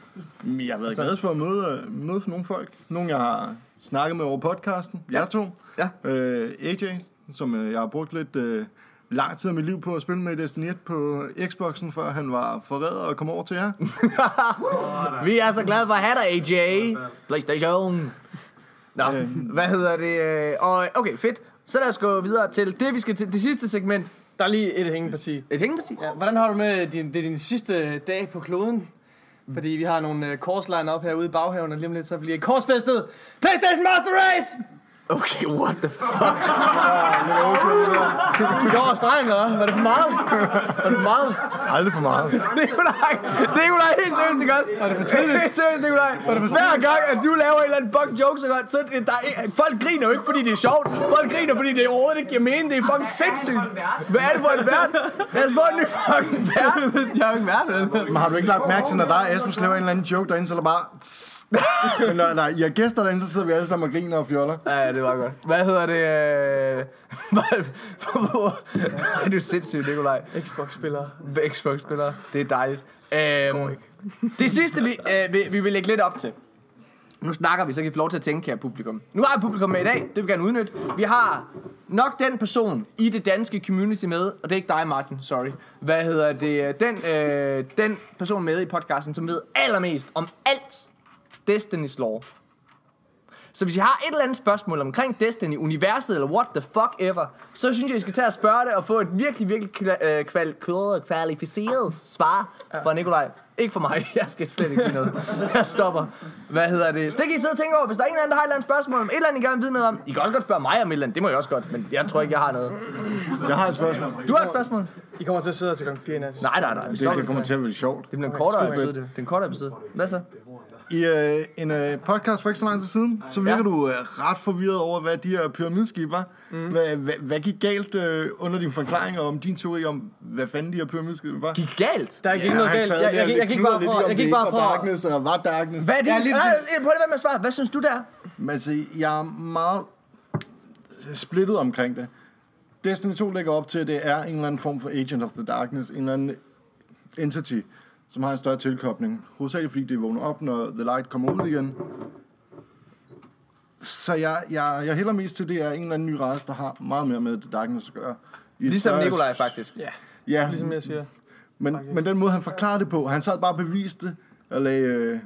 [SPEAKER 7] Jeg har været glad for at møde, øh, møde for nogle folk. Nogle, jeg har snakket med over podcasten. Ja. Jeg to.
[SPEAKER 1] Ja.
[SPEAKER 7] Øh, AJ, som øh, jeg har brugt lidt øh, lang tid af mit liv på at spille med Destiny 1 på Xboxen, før han var forræder og kom over til jer. [laughs]
[SPEAKER 1] Vi er så glade for at have dig, AJ. PlayStation. Nå,
[SPEAKER 7] Øhm.
[SPEAKER 1] hvad hedder det? øh, Og okay, fedt. Så lad os gå videre til det, vi skal til det sidste segment.
[SPEAKER 2] Der er lige et hængeparti.
[SPEAKER 1] Et hængeparti.
[SPEAKER 2] Ja, hvordan har du med din, det er din sidste dag på kloden? Fordi vi har nogle uh, korsline op herude i baghaven, og lige om lidt så bliver I korsfæstet PlayStation Master Race!
[SPEAKER 1] Okay, what the fuck? [laughs]
[SPEAKER 2] Vi går over stregen, eller hvad? Var det for meget? Var det for meget?
[SPEAKER 7] Aldrig for meget.
[SPEAKER 1] Nikolaj, Nikolaj, helt seriøst, ikke også? Var det for tidligt? Helt seriøst, Nikolaj. Hver gang, at du laver en eller anden fucking joke, så, godt, så det, der er, folk griner jo ikke, fordi det er sjovt. Folk griner, fordi det overhovedet ikke giver mening. Det er fucking sindssygt. Hvad er det for en vært? Lad os få en ny fucking vært. [laughs] Jeg har jo ikke været vel.
[SPEAKER 7] Men har du ikke lagt mærke til, når der er Asmus laver en eller anden joke derinde, så er der bare... [laughs] Men når, når I har gæster derinde, så sidder vi alle sammen og griner og fjoller.
[SPEAKER 1] Ja, det var godt. Hvad hedder det? Øh... [laughs] Er du sindssygt, Nikolaj?
[SPEAKER 2] Xbox-spillere.
[SPEAKER 1] Xbox-spillere. Det er dejligt. Øhm, [laughs] det sidste, vi, øh, vi, vi vil lægge lidt op til. Nu snakker vi, så kan I få lov til at tænke, kære publikum. Nu har jeg publikum med i dag, det vil vi gerne udnytte. Vi har nok den person i det danske community med, og det er ikke dig, Martin, sorry. Hvad hedder det? Den, øh, den person med i podcasten, som ved allermest om alt Destiny's lore. Så hvis I har et eller andet spørgsmål omkring Destiny, universet eller what the fuck ever, så synes jeg, I skal tage og spørge det og få et virkelig, virkelig øh, kval- kval- kvalificeret svar fra Nikolaj. Ikke for mig, [laughs] jeg skal slet ikke sige noget. Jeg stopper. Hvad hedder det? Stik I sidde og tænke over, hvis der er en eller anden, der har et eller andet spørgsmål om et eller andet, I gerne vil vide noget om. I kan også godt spørge mig om et eller andet, det må jeg også godt, men jeg tror ikke, jeg har noget.
[SPEAKER 7] Jeg har et spørgsmål.
[SPEAKER 1] Du har et spørgsmål?
[SPEAKER 2] I kommer til at sidde her til klokken 4 i nat.
[SPEAKER 1] Nej, nej, nej. Vi
[SPEAKER 7] Det,
[SPEAKER 1] stopper.
[SPEAKER 7] det kommer til at blive sjovt.
[SPEAKER 1] Det bliver en kortere episode, det. Det er en kortere episode. Hvad så?
[SPEAKER 7] I øh, en øh, podcast for ikke så lang tid siden, så virker
[SPEAKER 1] Ja.
[SPEAKER 7] ja. du øh, ret forvirret over, hvad de her pyramideskib var. Mm. Hvad, hvad, hvad gik galt øh, under din forklaring om din teori om, hvad fanden de her pyramideskib var?
[SPEAKER 1] Gik galt?
[SPEAKER 2] Der er ikke noget galt. Jeg,
[SPEAKER 7] der
[SPEAKER 2] jeg, jeg, jeg gik bare
[SPEAKER 7] om
[SPEAKER 2] Jeg
[SPEAKER 7] det
[SPEAKER 2] gik bare fra...
[SPEAKER 7] Darkness, og var Darkness.
[SPEAKER 1] Hvad er det?
[SPEAKER 2] Ja,
[SPEAKER 1] Ja,
[SPEAKER 2] lige
[SPEAKER 1] prøv lige med at svare. Hvad synes du der?
[SPEAKER 7] Men altså, jeg er meget splittet omkring det. Destiny 2 lægger op til, at det er en eller anden form for Agent of the Darkness, en eller anden entity, som har en større tilkobling. Hovedsageligt fordi det vågner op, når The Light kommer ud igen. Så jeg, jeg, jeg hælder mest til, at det er en eller anden ny race, der har meget mere med The Darkness at gøre. I
[SPEAKER 1] Ligesom
[SPEAKER 7] større-
[SPEAKER 1] Nikolaj, faktisk.
[SPEAKER 2] Ja,
[SPEAKER 7] Ja,
[SPEAKER 2] ligesom jeg siger.
[SPEAKER 7] men, men den måde, han forklarede det på, han sad bare og beviste det, og lagde... Øh,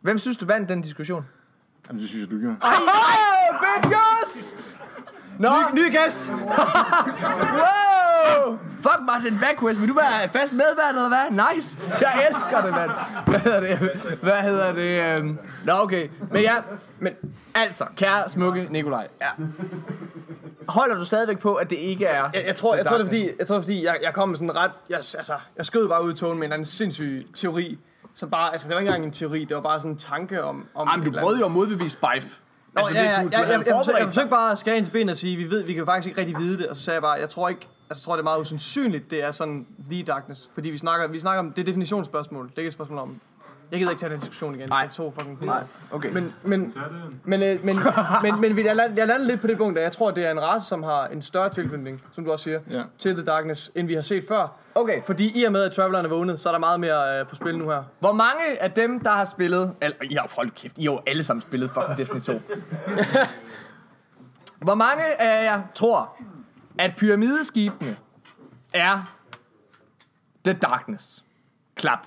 [SPEAKER 1] Hvem synes du vandt den diskussion?
[SPEAKER 7] jamen, det synes jeg, du gør.
[SPEAKER 1] Hey, bitches! Nå,
[SPEAKER 2] Ny, ny gæst! [laughs]
[SPEAKER 1] wow! Fuck Martin Backwest, vil du være fast medvært eller hvad? Nice! Jeg elsker det, mand! Hvad hedder det? Hvad hedder det? øhm? Nå, okay. Men ja, men altså, kære smukke Nikolaj. Ja. Holder du stadigvæk på, at det ikke er...
[SPEAKER 2] Jeg, jeg, tror, jeg, tror, det er fordi, jeg tror, det fordi, jeg, jeg kom med sådan ret... Jeg, altså, jeg skød bare ud i togen med en anden sindssyg teori. Så bare, altså, det var ikke engang en teori, det var bare sådan en tanke om... om
[SPEAKER 1] Jamen, du prøvede jo at modbevise Bife.
[SPEAKER 2] Nå, altså, ja, ja,
[SPEAKER 1] du, du
[SPEAKER 2] jeg, jeg,
[SPEAKER 1] havde
[SPEAKER 2] jeg, jeg, forsøgte, jeg
[SPEAKER 1] forberedt
[SPEAKER 2] forsøgte bare at skære ind til benet og sige, vi ved, vi kan faktisk ikke rigtig vide det. Og så sagde jeg bare, jeg tror ikke, altså, jeg tror, det er meget usandsynligt, det er sådan the darkness. Fordi vi snakker, vi snakker om, det er definitionsspørgsmål. Det er ikke et spørgsmål om, jeg gider ikke tage den diskussion igen.
[SPEAKER 1] Nej.
[SPEAKER 2] Det er to fucking
[SPEAKER 1] Nej, okay.
[SPEAKER 2] Men, men, men, øh, men, [laughs] men, men, men jeg, lander, jeg lander lidt på det punkt, at jeg tror, det er en race, som har en større tilknytning, som du også siger,
[SPEAKER 7] Ja.
[SPEAKER 2] til The Darkness, end vi har set før.
[SPEAKER 1] okay.
[SPEAKER 2] Fordi i og med, at Traveleren er vågnet, så er der meget mere øh, på spil nu her.
[SPEAKER 1] Hvor mange af dem, der har spillet... Al- har hold kæft, I har jo alle sammen spillet fucking Destiny 2. [laughs] Hvor mange af jer tror, at pyramideskibene er The Darkness? Klap.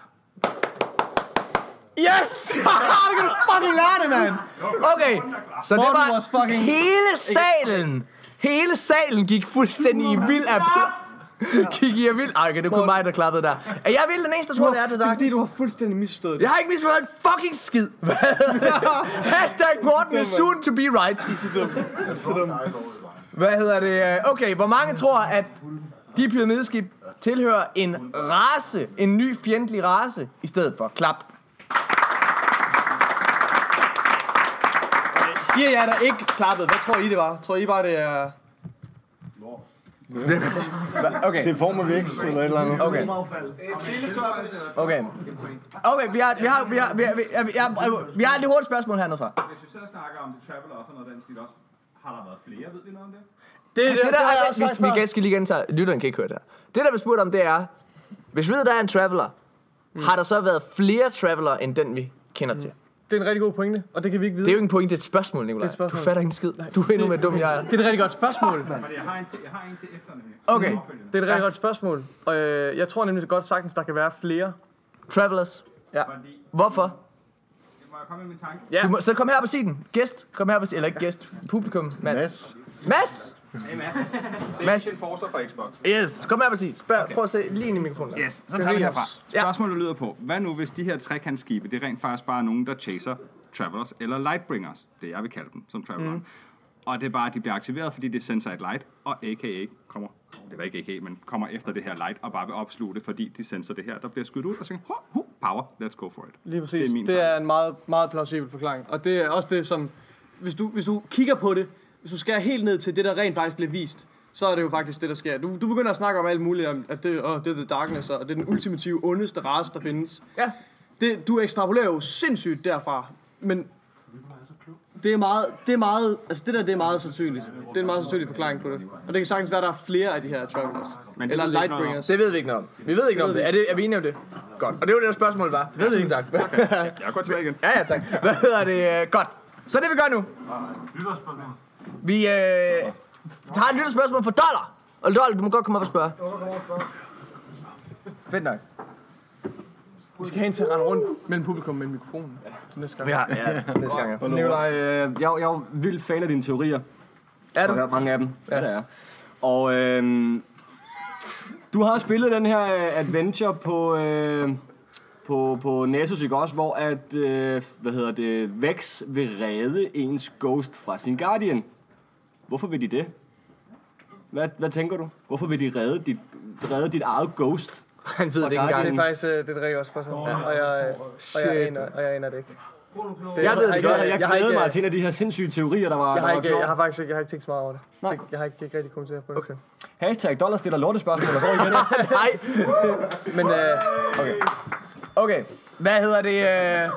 [SPEAKER 1] Yes! [laughs] det kan du fucking lære det, mand! Okay, så det
[SPEAKER 2] Morten
[SPEAKER 1] var
[SPEAKER 2] fucking-
[SPEAKER 1] hele salen. Hele salen gik fuldstændig i vild af... [laughs] Gik i vild... Ej, okay, det var kun mig, der klappede der. Er jeg vild den eneste, der tror, det er
[SPEAKER 2] det er fordi, du har fuldstændig misforstået det.
[SPEAKER 1] Jeg har ikke misforstået en fucking skid. Hvad [laughs] det? Hashtag Morten is soon to be right. Hvad hedder det? Okay, hvor mange tror, at de pyramideskib tilhører en race, en ny fjendtlig race, i stedet for klap?
[SPEAKER 2] De af jer, der ikke klappede, hvad tror I, det var? Tror I bare, det er...
[SPEAKER 1] Okay,
[SPEAKER 7] Det er form af vækst eller et eller andet.
[SPEAKER 1] okay. Okay. Okay, vi har, vi har, vi har, vi har, vi har, vi har, vi har et lidt hurtigt spørgsmål hernede fra.
[SPEAKER 3] Hvis vi sidder og snakker om The Traveler og sådan noget den stil også, har der været flere, ved vi noget om det?
[SPEAKER 2] Det, det,
[SPEAKER 1] Det
[SPEAKER 2] det,
[SPEAKER 1] der, er,
[SPEAKER 2] også sagt
[SPEAKER 1] hvis vi skal lige gentage, lytteren kan ikke høre det her. Det der vi spurgt om, det er, hvis vi ved, der er en traveler, mm. har der så været flere traveler, end den vi kender til?
[SPEAKER 2] Det er en rigtig god pointe, og det kan vi ikke vide.
[SPEAKER 1] Det er jo ikke en point, det er et spørgsmål, Nicolaj.
[SPEAKER 2] Det er et spørgsmål.
[SPEAKER 1] Du fatter ikke en skid. Du er endnu mere dum, jeg er.
[SPEAKER 2] det er et rigtig godt spørgsmål.
[SPEAKER 3] Fordi jeg har en til, jeg har en til efter.
[SPEAKER 1] Okay,
[SPEAKER 2] Det er et rigtig godt spørgsmål. Og øh, jeg tror nemlig godt sagtens, der kan være flere.
[SPEAKER 1] travelers.
[SPEAKER 3] Fordi,
[SPEAKER 1] Hvorfor?
[SPEAKER 3] Jeg komme med min tanke?
[SPEAKER 2] Ja.
[SPEAKER 1] Du må, så kom her på siden. Gæst, kom her på siden. Eller ikke gæst, publikum. Mand.
[SPEAKER 7] Mads.
[SPEAKER 1] Mads!
[SPEAKER 3] Hey Mads. Det er
[SPEAKER 1] Mads.
[SPEAKER 3] en forser fra Xbox.
[SPEAKER 1] Yes, kom her på siden. Spørg, prøv at se lige ind i mikrofonen. der.
[SPEAKER 3] Yes, så tager vi herfra.
[SPEAKER 1] Ja.
[SPEAKER 3] Spørgsmålet lyder på, hvad nu hvis de her trekantskibe, det er rent faktisk bare nogen, der chaser Travelers eller Lightbringers, det jeg vil kalde dem som Traveler. Mm. Og det er bare, at de bliver aktiveret, fordi det sender et light, og AKA kommer, det var ikke AKA, men kommer efter det her light og bare vil opsluge det, fordi de senser det her, der bliver skudt ud og siger, huh, huh, power, let's go for it.
[SPEAKER 2] Lige præcis.
[SPEAKER 3] Det er
[SPEAKER 2] Det
[SPEAKER 3] min
[SPEAKER 2] er, det er en meget, meget plausibel forklaring. Og det er også det, som... Hvis du, hvis du kigger på det, hvis du skærer helt ned til det, der rent faktisk bliver vist, så er det jo faktisk det, der sker. Du, du begynder at snakke om alt muligt, om, at det, oh, det er The Darkness, og det er den ultimative, ondeste race, der findes.
[SPEAKER 1] Ja.
[SPEAKER 2] Det, du ekstrapolerer jo sindssygt derfra, men det er meget, det er meget, altså det der, det er meget sandsynligt. Det er en meget sandsynlig forklaring på det. Og det kan sagtens være, at der er flere af de her Travelers.
[SPEAKER 3] Men det
[SPEAKER 2] Eller
[SPEAKER 3] vi ikke.
[SPEAKER 2] Lightbringers.
[SPEAKER 1] Det ved vi ikke noget om. Vi ved ikke noget om det. Er, det. er vi enige om det? Godt. Og det var det, der spørgsmål var. Ved Tusind tak. [laughs]
[SPEAKER 3] Jeg går tilbage igen.
[SPEAKER 1] ja, ja, tak. Hvad hedder det? Godt. Så det vi gør nu. Vi øh, har et lytterspørgsmål for Dollar. Og Dollar, du må godt komme op og spørge. Fedt nok.
[SPEAKER 2] Vi skal have en til at rende rundt mellem publikum med en mikrofon. Til næste gang.
[SPEAKER 1] Ja, ja, næste gang. Ja.
[SPEAKER 5] Nikolaj, øh, jeg, jeg er jo vildt fan af dine teorier.
[SPEAKER 1] Er du?
[SPEAKER 5] Der er mange af dem. Ja, det er. Og øh, du har spillet den her øh, adventure på, øh, på, på Nessus, ikke også? Hvor at, øh, hvad hedder det, Vex vil redde ens ghost fra sin guardian. Hvorfor vil de det? Hvad, hvad tænker du? Hvorfor vil de redde dit, redde dit eget ghost?
[SPEAKER 1] Han ved det ikke
[SPEAKER 2] Det
[SPEAKER 1] engang.
[SPEAKER 2] er faktisk øh, det er et rigtig godt spørgsmål. Ja. Og, jeg, øh, og, jeg aner, og jeg aner det ikke. Det,
[SPEAKER 1] Jeg ved det
[SPEAKER 2] har
[SPEAKER 1] godt,
[SPEAKER 2] ikke-
[SPEAKER 5] Jeg, jeg glæder mig til en af de her sindssyge teorier, der var,
[SPEAKER 2] Jeg har,
[SPEAKER 5] der
[SPEAKER 2] ikke, jeg har faktisk ikke, jeg har ikke tænkt så meget over det. det jeg har ikke, ikke rigtig kommenteret på det. Okay.
[SPEAKER 5] Hashtag dollar stiller lortespørgsmål, og hvor det? [laughs]
[SPEAKER 1] Nej.
[SPEAKER 2] Men øh,
[SPEAKER 1] Okay. Hvad hedder det? Øh...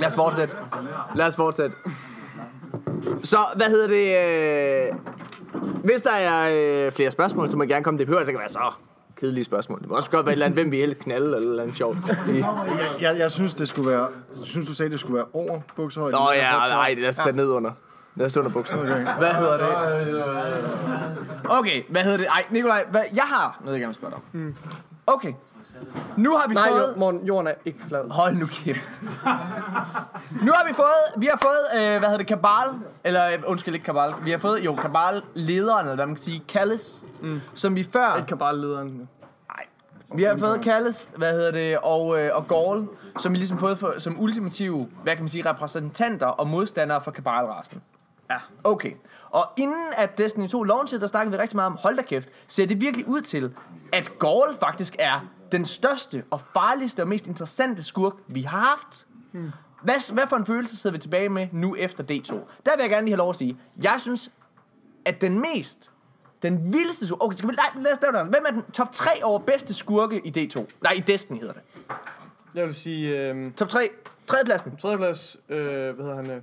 [SPEAKER 1] Lad os fortsætte. Lad os fortsætte. Så, hvad hedder det? Øh... Hvis der er øh, flere spørgsmål, så må I gerne komme. Det behøver altså ikke være så kedelige spørgsmål. Det må også godt være et eller andet, hvem vi helst knalde, eller et eller andet sjovt. [laughs] I-
[SPEAKER 7] Jeg, jeg synes, det skulle være... Synes du sagde, det skulle være over buksehøjde?
[SPEAKER 1] Nå ja, nej, lad os tage ned under. Lad os tage under bukserne. Okay. Hvad hedder det? Okay, hvad hedder det? Ej, Nikolaj, hvad, jeg har noget, jeg gerne vil spørge dig om. Okay. Nu har vi
[SPEAKER 2] nej,
[SPEAKER 1] fået...
[SPEAKER 2] jo, Morten, jorden er ikke flad.
[SPEAKER 1] Hold nu kæft. Nu har vi fået, vi har fået, øh, hvad hedder det, Kabal, eller øh, undskyld ikke Kabal, vi har fået, jo, Kabal, lederen, eller hvad man kan sige, Kalles, mm. som vi før,
[SPEAKER 2] Ikke kan bare lederen.
[SPEAKER 1] vi har fået Kalles, hvad hedder det, og, øh, og Gaul, som vi ligesom fået for, som ultimative, hvad kan man sige, repræsentanter og modstandere for Kabal-rasen. Ja. Okay. Og inden at Destiny 2 launchede, der snakkede vi rigtig meget om, hold da kæft, ser det virkelig ud til, at Gaul faktisk er den største og farligste og mest interessante skurk, vi har haft. Hvad, hvad for en følelse sidder vi tilbage med nu efter D2? Der vil jeg gerne lige have lov at sige, jeg synes, at den mest, den vildeste skurk... Okay, skal vi, nej, lad os lave det. Hvem er den top 3 over bedste skurke i D2? Nej, i Destiny hedder det.
[SPEAKER 2] Jeg vil sige... Øh,
[SPEAKER 1] Top 3. Tredjepladsen.
[SPEAKER 2] tredjeplads, øh, hvad hedder han? Øh,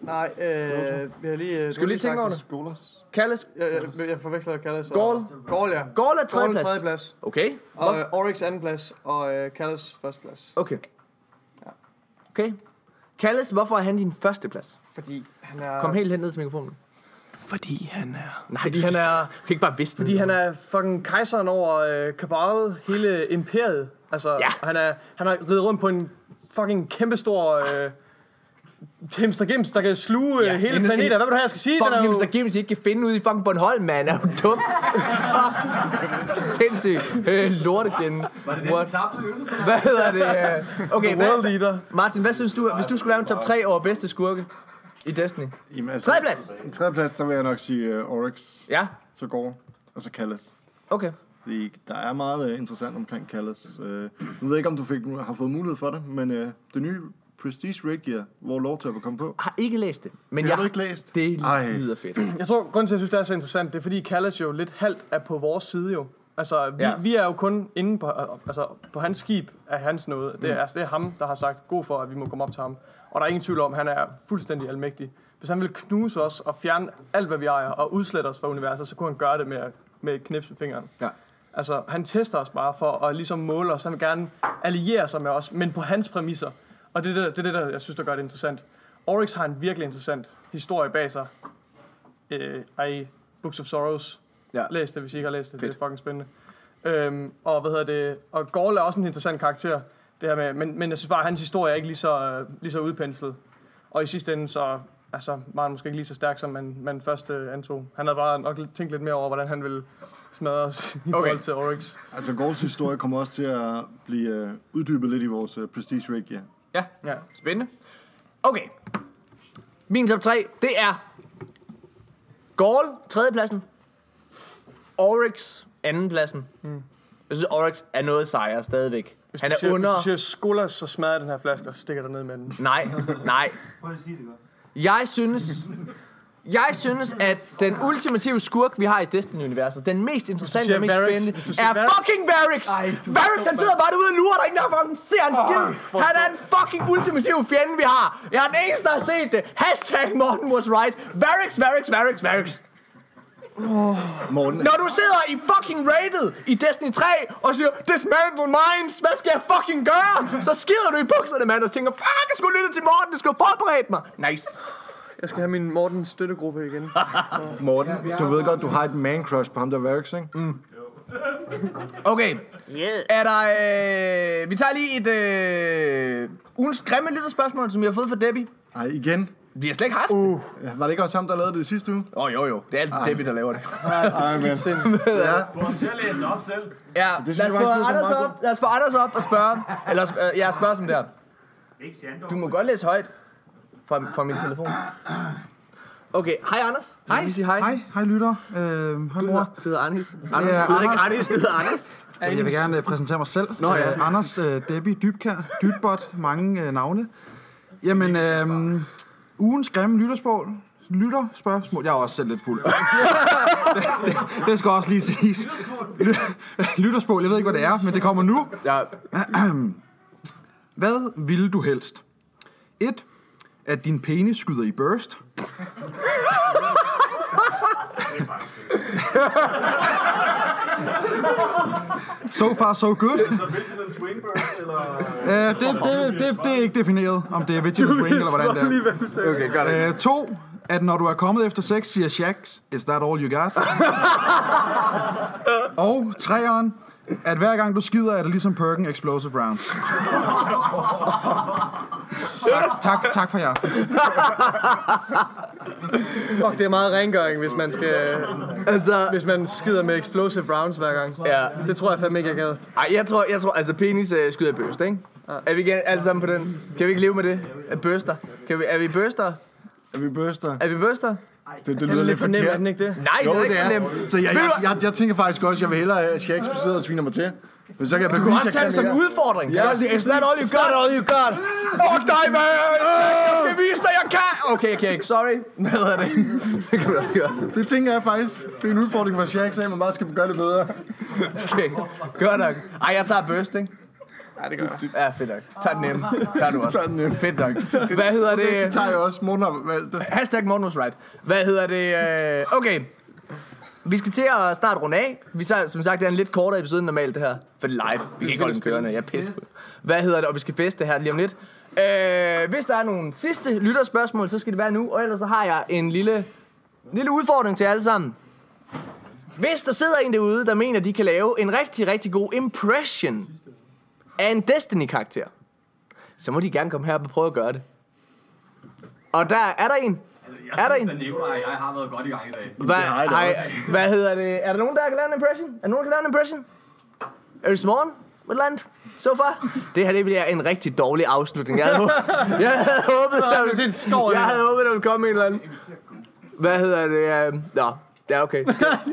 [SPEAKER 2] nej, øh, vi har lige... Øh,
[SPEAKER 1] Skal vi lige tænke over det?
[SPEAKER 7] Skolas.
[SPEAKER 1] Kalles.
[SPEAKER 2] Jeg, jeg, jeg forveksler Kalles og...
[SPEAKER 1] Gaul.
[SPEAKER 2] Gaul, ja.
[SPEAKER 1] Gaul er
[SPEAKER 2] Gaul
[SPEAKER 1] tredjeplads.
[SPEAKER 2] tredjeplads.
[SPEAKER 1] Okay.
[SPEAKER 2] Og øh, Oryx andenplads, og øh, Kalles førsteplads.
[SPEAKER 1] Okay. Okay. Kalles, hvorfor er han din første plads?
[SPEAKER 2] Fordi han er...
[SPEAKER 1] Kom helt hen ned til mikrofonen.
[SPEAKER 2] Fordi han er...
[SPEAKER 1] Nej, fordi han er... Du kan ikke bare vidste
[SPEAKER 2] Fordi han er fucking kejseren over øh, Kabal, hele imperiet. Altså,
[SPEAKER 1] Ja.
[SPEAKER 2] han, er, han har ridet rundt på en fucking kæmpestor øh, hamster Gims, der kan sluge
[SPEAKER 1] Ja,
[SPEAKER 2] ja, hele
[SPEAKER 1] en-
[SPEAKER 2] planeter. Hvad vil du have, jeg skal sige?
[SPEAKER 1] Fucking
[SPEAKER 2] Den er jo-
[SPEAKER 1] Himster Gims, I ikke kan finde ud i fucking Bornholm, mand. Er du dum? Fuck. [laughs] Sindssygt. Øh, lortefjende. What? Hvad hedder det? øh? Okay,
[SPEAKER 2] World
[SPEAKER 1] hvad,
[SPEAKER 2] leader.
[SPEAKER 1] Martin, hvad synes du, hvis du skulle lave en top 3 over bedste skurke i Destiny?
[SPEAKER 7] Jamen, altså,
[SPEAKER 1] Tredjeplads.
[SPEAKER 7] I tredjeplads, der vil jeg nok sige uh, Oryx,
[SPEAKER 1] Ja,
[SPEAKER 7] så går, og så Kalles.
[SPEAKER 1] okay.
[SPEAKER 7] Fordi der er meget uh, interessant omkring Kalles. Uh, nu ved jeg ikke, om du fik, har fået mulighed for det, men uh, det nye Prestige Raid Gear, hvor Lordtøber kom på.
[SPEAKER 1] Har ikke læst det, men
[SPEAKER 7] Det
[SPEAKER 1] jeg
[SPEAKER 7] har ikke læst?
[SPEAKER 1] Det
[SPEAKER 7] Ej.
[SPEAKER 1] lyder fedt. [clears throat]
[SPEAKER 2] Jeg tror, grunden til, at jeg synes, det er så interessant, det er, fordi Kalles jo lidt halvt er på vores side jo. Altså, vi,
[SPEAKER 1] Ja.
[SPEAKER 2] vi er jo kun inde på, altså, på hans skib af hans noget. Det er, altså, det er ham, der har sagt god for, at vi må komme op til ham. Og der er ingen tvivl om, at han er fuldstændig almægtig. Hvis han vil knuse os og fjerne alt, hvad vi ejer, og udslette os fra universet, så kunne han gøre det med, med et knips med fingeren.
[SPEAKER 1] Ja.
[SPEAKER 2] Altså, han tester os bare for at ligesom måle os. Han vil gerne alliere sig med os, men på hans præmisser. Og det er det, det, er det der, jeg synes, der gør det interessant. Oryx har en virkelig interessant historie bag sig. Øh, ej, Books of Sorrows.
[SPEAKER 1] Ja.
[SPEAKER 2] Læs det, hvis I ikke har læst det.
[SPEAKER 1] Fedt.
[SPEAKER 2] Det er fucking spændende. Øhm, og hvad hedder det? Og Gaul er også en interessant karakter. Det her med, men, men jeg synes bare, at hans historie er ikke lige så, øh, lige så udpenslet. Og i sidste ende, så altså, var han måske ikke lige så stærk, som man, man først øh, antog. Han havde bare nok tænkt lidt mere over, hvordan han ville smadre os i
[SPEAKER 1] Okay.
[SPEAKER 2] forhold til Oryx.
[SPEAKER 7] Altså, Gauls historie kommer også til at blive uh, uddybet lidt i vores uh, Prestige Raid Gear.
[SPEAKER 1] Ja,
[SPEAKER 2] Ja.
[SPEAKER 1] spændende. Okay. Min top 3, det er Gaul, tredjepladsen. Oryx, andenpladsen. Mm. Jeg synes, Oryx er noget sejere stadigvæk.
[SPEAKER 2] Hvis
[SPEAKER 1] Han er
[SPEAKER 2] siger,
[SPEAKER 1] under...
[SPEAKER 2] Hvis du siger skoler, så smadrer den her flaske og stikker dig ned med den.
[SPEAKER 1] Nej, [laughs] nej. Jeg synes... Jeg synes, at den ultimative skurk, vi har i Destiny-universet, den mest interessante og mest
[SPEAKER 2] Varix,
[SPEAKER 1] spændende, er
[SPEAKER 2] Varix.
[SPEAKER 1] fucking Varix! Varix, han sidder bare derude og lurer, der er ikke engang fucking ser en skid. Han er en fucking ultimativ fjende, vi har. Jeg er den eneste, der har set det. Hashtag Morten was right. Varix, Varix, Varix, Varix.
[SPEAKER 7] Morten,
[SPEAKER 1] Når du sidder i fucking rated i Destiny 3 og siger, dismantle minds, hvad skal jeg fucking gøre? Så skider du i bukserne, mand, og tænker, fuck, jeg skulle lytte til Morten, jeg skulle have forberedt mig. Nice.
[SPEAKER 2] Jeg skal have min Mortens støttegruppe igen. [laughs]
[SPEAKER 7] Morten, du ved godt, du har et man-crush på ham der Varix, ikke? Mm.
[SPEAKER 1] Okay. Er der... Øh, vi tager lige et... Øh, ugens grimme lytterspørgsmål, som vi har fået fra Debbie.
[SPEAKER 7] Ej, igen.
[SPEAKER 1] Vi har slet ikke haft det.
[SPEAKER 7] Uh, var det ikke også ham, der lavede det i sidste uge?
[SPEAKER 1] Åh, oh, jo, jo. Det er altid Debbie, der laver det. [laughs]
[SPEAKER 7] Ej, men. Ja,
[SPEAKER 1] Ja,
[SPEAKER 7] synes
[SPEAKER 1] lad os,
[SPEAKER 7] jeg
[SPEAKER 1] få
[SPEAKER 7] faktisk lyder
[SPEAKER 1] Anders
[SPEAKER 7] som meget
[SPEAKER 1] op, lad os få Anders op og spørge. Eller, øh, ja, spørge som der. Du må godt læse højt fra, fra min telefon. Okay, hej Anders. Jeg vil sige hej.
[SPEAKER 8] Hej, hej lytter. Øh, hej
[SPEAKER 1] Du
[SPEAKER 8] mor.
[SPEAKER 1] du hedder Anders. Anders.
[SPEAKER 8] Ja,
[SPEAKER 1] du hedder ikke
[SPEAKER 8] Anders.
[SPEAKER 1] Du hedder Anders. [laughs]
[SPEAKER 8] Jeg vil gerne øh, præsentere mig selv.
[SPEAKER 1] Nå, ja.
[SPEAKER 8] Øh, Anders øh, Debbie Dybkær, Dybbot, mange øh, navne. Jamen, øh, ugens grimme lytterspørgsmål. Lytterspørgsmål. Jeg er også selv lidt fuld. [laughs] [laughs] det, det, det skal også lige siges. Lytterspørgsmål, jeg ved ikke, hvad det er, men det kommer nu.
[SPEAKER 1] Ja, [clears throat]
[SPEAKER 8] Hvad ville du helst? 1. At din penis skyder i burst. [laughs] So far, so good. Uh, det, det, det, det er ikke defineret, om det er vigilant swing eller hvordan det er.
[SPEAKER 1] okay, gør det.
[SPEAKER 8] Uh, to, at når du er kommet efter sex, siger Shax, is that all you got? [laughs] Og treeren, at hver gang du skider, er det ligesom Perkin Explosive Rounds. tak, tak, tak for jer.
[SPEAKER 2] Fuck, det er meget rengøring, hvis man skal...
[SPEAKER 1] Altså,
[SPEAKER 2] Hvis man skider med explosive rounds hver gang.
[SPEAKER 1] ja.
[SPEAKER 2] Det tror jeg fandme ikke, jeg gad.
[SPEAKER 1] Ej, jeg tror, jeg tror, altså penis øh, skyder i børst, ikke? Er vi igen alle sammen på den? Kan vi ikke leve med det? Er børster? Kan vi, er vi børster?
[SPEAKER 7] er vi børster?
[SPEAKER 1] Er vi børster?
[SPEAKER 7] Det, det
[SPEAKER 2] Den
[SPEAKER 7] lyder
[SPEAKER 2] er
[SPEAKER 7] lidt
[SPEAKER 2] lidt for nem, er den ikke det?
[SPEAKER 1] Nej,
[SPEAKER 7] Jo,
[SPEAKER 1] det er
[SPEAKER 7] det
[SPEAKER 1] ikke
[SPEAKER 7] er.
[SPEAKER 1] fornemt.
[SPEAKER 7] Så jeg, jeg,
[SPEAKER 1] du-
[SPEAKER 7] jeg, jeg tænker faktisk også, at jeg vil hellere have Shakespeare sidder og sviner mig til. Men så kan jeg
[SPEAKER 1] Du kan
[SPEAKER 7] bevise,
[SPEAKER 1] også tage det som en udfordring.
[SPEAKER 7] Ja,
[SPEAKER 1] kan sige, is that all you got?
[SPEAKER 2] all you got.
[SPEAKER 1] Fuck dig, man! [laughs] Jeg skal vise dig, jeg kan! Okay, okay, ikke. Sorry. Hvad er det? [laughs] Det kan du også gøre.
[SPEAKER 7] Det tænker jeg faktisk. Det er en udfordring for Shaq, så at man bare skal gøre det bedre.
[SPEAKER 1] Okay, godt nok. Ej, jeg tager burst, ikke?
[SPEAKER 2] Ja, det gør jeg.
[SPEAKER 1] Ja, fedt nok. Tag den nemme. Tag du også.
[SPEAKER 7] Tag den nemme.
[SPEAKER 1] Fedt nok. [laughs] Hvad hedder
[SPEAKER 7] Det, det
[SPEAKER 1] det?
[SPEAKER 7] tager jeg også. Morten har valgt det.
[SPEAKER 1] Hashtag Morten was right. Hvad hedder det? øh, Okay. Vi skal til at snart runde af. Vi tager, som sagt, det er en lidt kortere episode end normalt, det her. For det er live. Vi kan ikke holde den kørende. Jeg er pisse. Hvad hedder det? Og vi skal feste her lige om lidt. Øh, hvis der er nogle sidste lytterspørgsmål, så skal det være nu. Og ellers så har jeg en lille, lille udfordring til alle sammen. Hvis der sidder en derude, der mener, de kan lave en rigtig, rigtig god impression af en Destiny-karakter, så må de gerne komme her og prøve at gøre det. Og der er der en. Er der en?
[SPEAKER 5] Nikolaj, jeg har været godt i gang i dag.
[SPEAKER 7] Jeg da
[SPEAKER 1] hej,
[SPEAKER 7] også. [laughs]
[SPEAKER 1] hvad hedder det? Er der nogen, der kan lave en impression? Er der nogen, der kan lave en impression? Er det Morgen? Et eller andet? So far? Det her, det bliver en rigtig dårlig afslutning. Jeg havde, håbet, [laughs] jeg havde håbet, der
[SPEAKER 2] det er
[SPEAKER 1] ville, jeg
[SPEAKER 2] det.
[SPEAKER 1] havde håbet, der ville komme en eller anden. Hvad hedder det? Uh, nå, ja, okay. [laughs]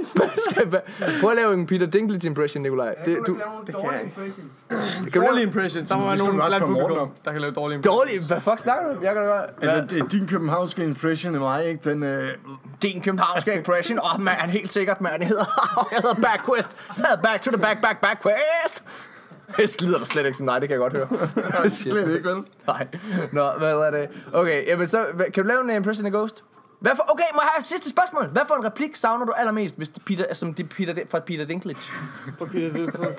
[SPEAKER 1] Skal, skal, prøv at lave en Peter Dinklage impression, Nikolaj. Det, du,
[SPEAKER 2] Det kan jeg ikke.
[SPEAKER 1] det kan
[SPEAKER 2] Dårlige
[SPEAKER 1] lave.
[SPEAKER 2] impressions. Der må være nogen blandt publikum, der kan lave dårlige impressions.
[SPEAKER 1] Dårlig? Hvad fuck snakker du? om? Jeg kan da godt.
[SPEAKER 7] Altså, det er din københavnske impression af mig, ikke? Den, øh,
[SPEAKER 1] Din københavnske impression. Åh, oh, man, helt sikkert, man. Jeg hedder, [laughs] jeg hedder Backquest. Jeg hedder Back to the Back, Back, Backquest. Det lyder da slet ikke sådan, nej, det kan jeg godt høre. [laughs]
[SPEAKER 7] slet ikke, vel?
[SPEAKER 1] Nej. Nå, hvad er det? Okay, jamen så, kan du lave en impression af Ghost? Hvad for, okay, må jeg have et sidste spørgsmål? Hvad for en replik savner du allermest, hvis det Peter, som det Peter, fra Peter Dinklage?
[SPEAKER 2] På Peter Dinklage.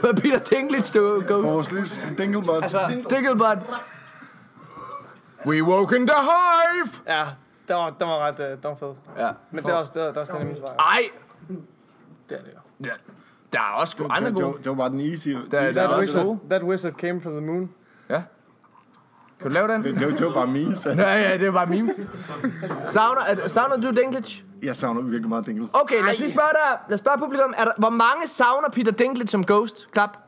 [SPEAKER 1] Hvad Peter Dinklage du Ghost?
[SPEAKER 7] Vores lille dinkelbot. Altså,
[SPEAKER 1] Dinkelbot. We woke in the hive!
[SPEAKER 2] Ja, den var, den var ret øh, den var fed.
[SPEAKER 1] Ja.
[SPEAKER 2] Men det er også, det er, det er også den, jeg svar.
[SPEAKER 1] Ej,
[SPEAKER 2] Det er det jo.
[SPEAKER 1] ja. der er også sgu andre
[SPEAKER 7] det,
[SPEAKER 1] gode.
[SPEAKER 7] var, det var bare den easy.
[SPEAKER 1] Der, der er
[SPEAKER 2] That
[SPEAKER 1] også
[SPEAKER 2] wizard,
[SPEAKER 1] gode.
[SPEAKER 2] that wizard came from the moon.
[SPEAKER 1] Ja. Kan du lave den?
[SPEAKER 7] Det, det, var- det var bare memes. [laughs]
[SPEAKER 1] Ja, ja, det er bare memes. Savner, er, savner du Dinklage?
[SPEAKER 7] Jeg savner virkelig meget dinkel.
[SPEAKER 1] Okay, lad os lige spørge der. Lad os spørge publikum. Er der, hvor mange savner Peter Dinklage som Ghost? Klap.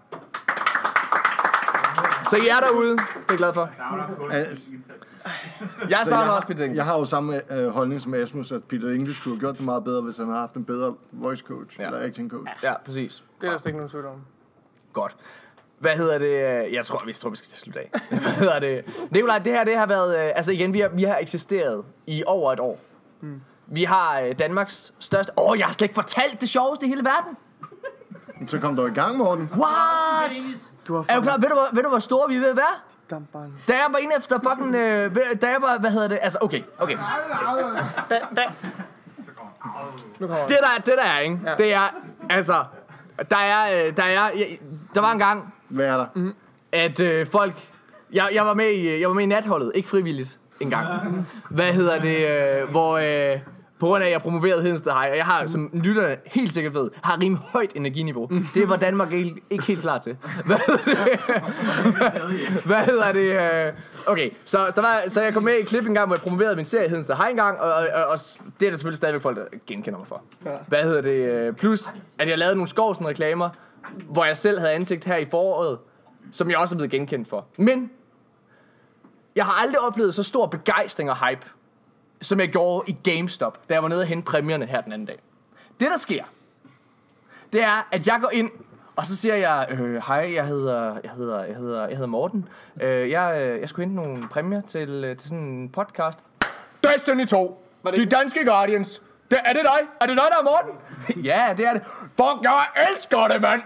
[SPEAKER 1] Så I er derude. Det er jeg glad for.
[SPEAKER 7] Altså,
[SPEAKER 1] Jeg savner også Peter Dinklage.
[SPEAKER 7] jeg har jo samme øh, holdning som Asmus, at Peter English skulle have gjort det meget bedre, hvis han havde haft en bedre voice coach, ja. eller acting coach.
[SPEAKER 1] Ja, præcis.
[SPEAKER 2] Det er der slet ikke nogen tvivl om.
[SPEAKER 1] Godt. Hvad hedder det? Jeg tror, vi tror, vi skal til slut af. [laughs] Hvad hedder det? Nikolaj, det her det har været... øh, Altså igen, vi har, vi har eksisteret i over et år. Vi har øh, Danmarks største... Åh, oh, jeg har slet ikke fortalt det sjoveste i hele verden.
[SPEAKER 7] Så kom du i gang, Morten.
[SPEAKER 1] What?
[SPEAKER 2] Du har
[SPEAKER 1] Er du klar? Ved du, hvor- ved du, hvor store vi er ved at være?
[SPEAKER 2] dampbarn.
[SPEAKER 1] Da jeg var inde efter fucking... Øh, da jeg var... Hvad hedder det? Altså, okay. Okay.
[SPEAKER 2] Nu kommer
[SPEAKER 1] Det der, det der er, ikke? Ja. Det er... Altså... Der er... Øh, der er... Der var en gang,
[SPEAKER 7] Hvad er der?
[SPEAKER 1] Mm. at øh, folk... Jeg, jeg, var med i, jeg var med i natholdet, ikke frivilligt engang. Hvad hedder det? Øh, hvor... Øh, på grund af, at jeg promoverede Hedensted High, og jeg har, som lytterne helt sikkert ved, har rimelig højt energiniveau. Det var Danmark ikke, ikke helt klar til. Hvad hedder det? [laughs] Hvad hedder det? øh? Okay, så, der var, så jeg kom med i et klip en gang, hvor jeg promoverede min serie Hedensted High en gang, og, og, og, og det er der selvfølgelig stadigvæk folk, der genkender mig for. Hvad hedder det? øh, Plus, at jeg lavede nogle skovsen reklamer, hvor jeg selv havde ansigt her i foråret, som jeg også er blevet genkendt for. Men jeg har aldrig oplevet så stor begejstring og hype, som jeg gjorde i GameStop, da jeg var nede og hente præmierne her den anden dag. Det, der sker, det er, at jeg går ind, og så siger jeg, øh, hej, jeg hedder, jeg hedder, jeg hedder, jeg hedder Morten. Øh, jeg, øh, jeg skulle hente nogle præmier til, øh, til sådan en podcast. Destiny 2, de danske Guardians. Det, er det dig? Er det dig, der er Morten? [laughs] ja, det er det. Fuck, jeg elsker det, mand.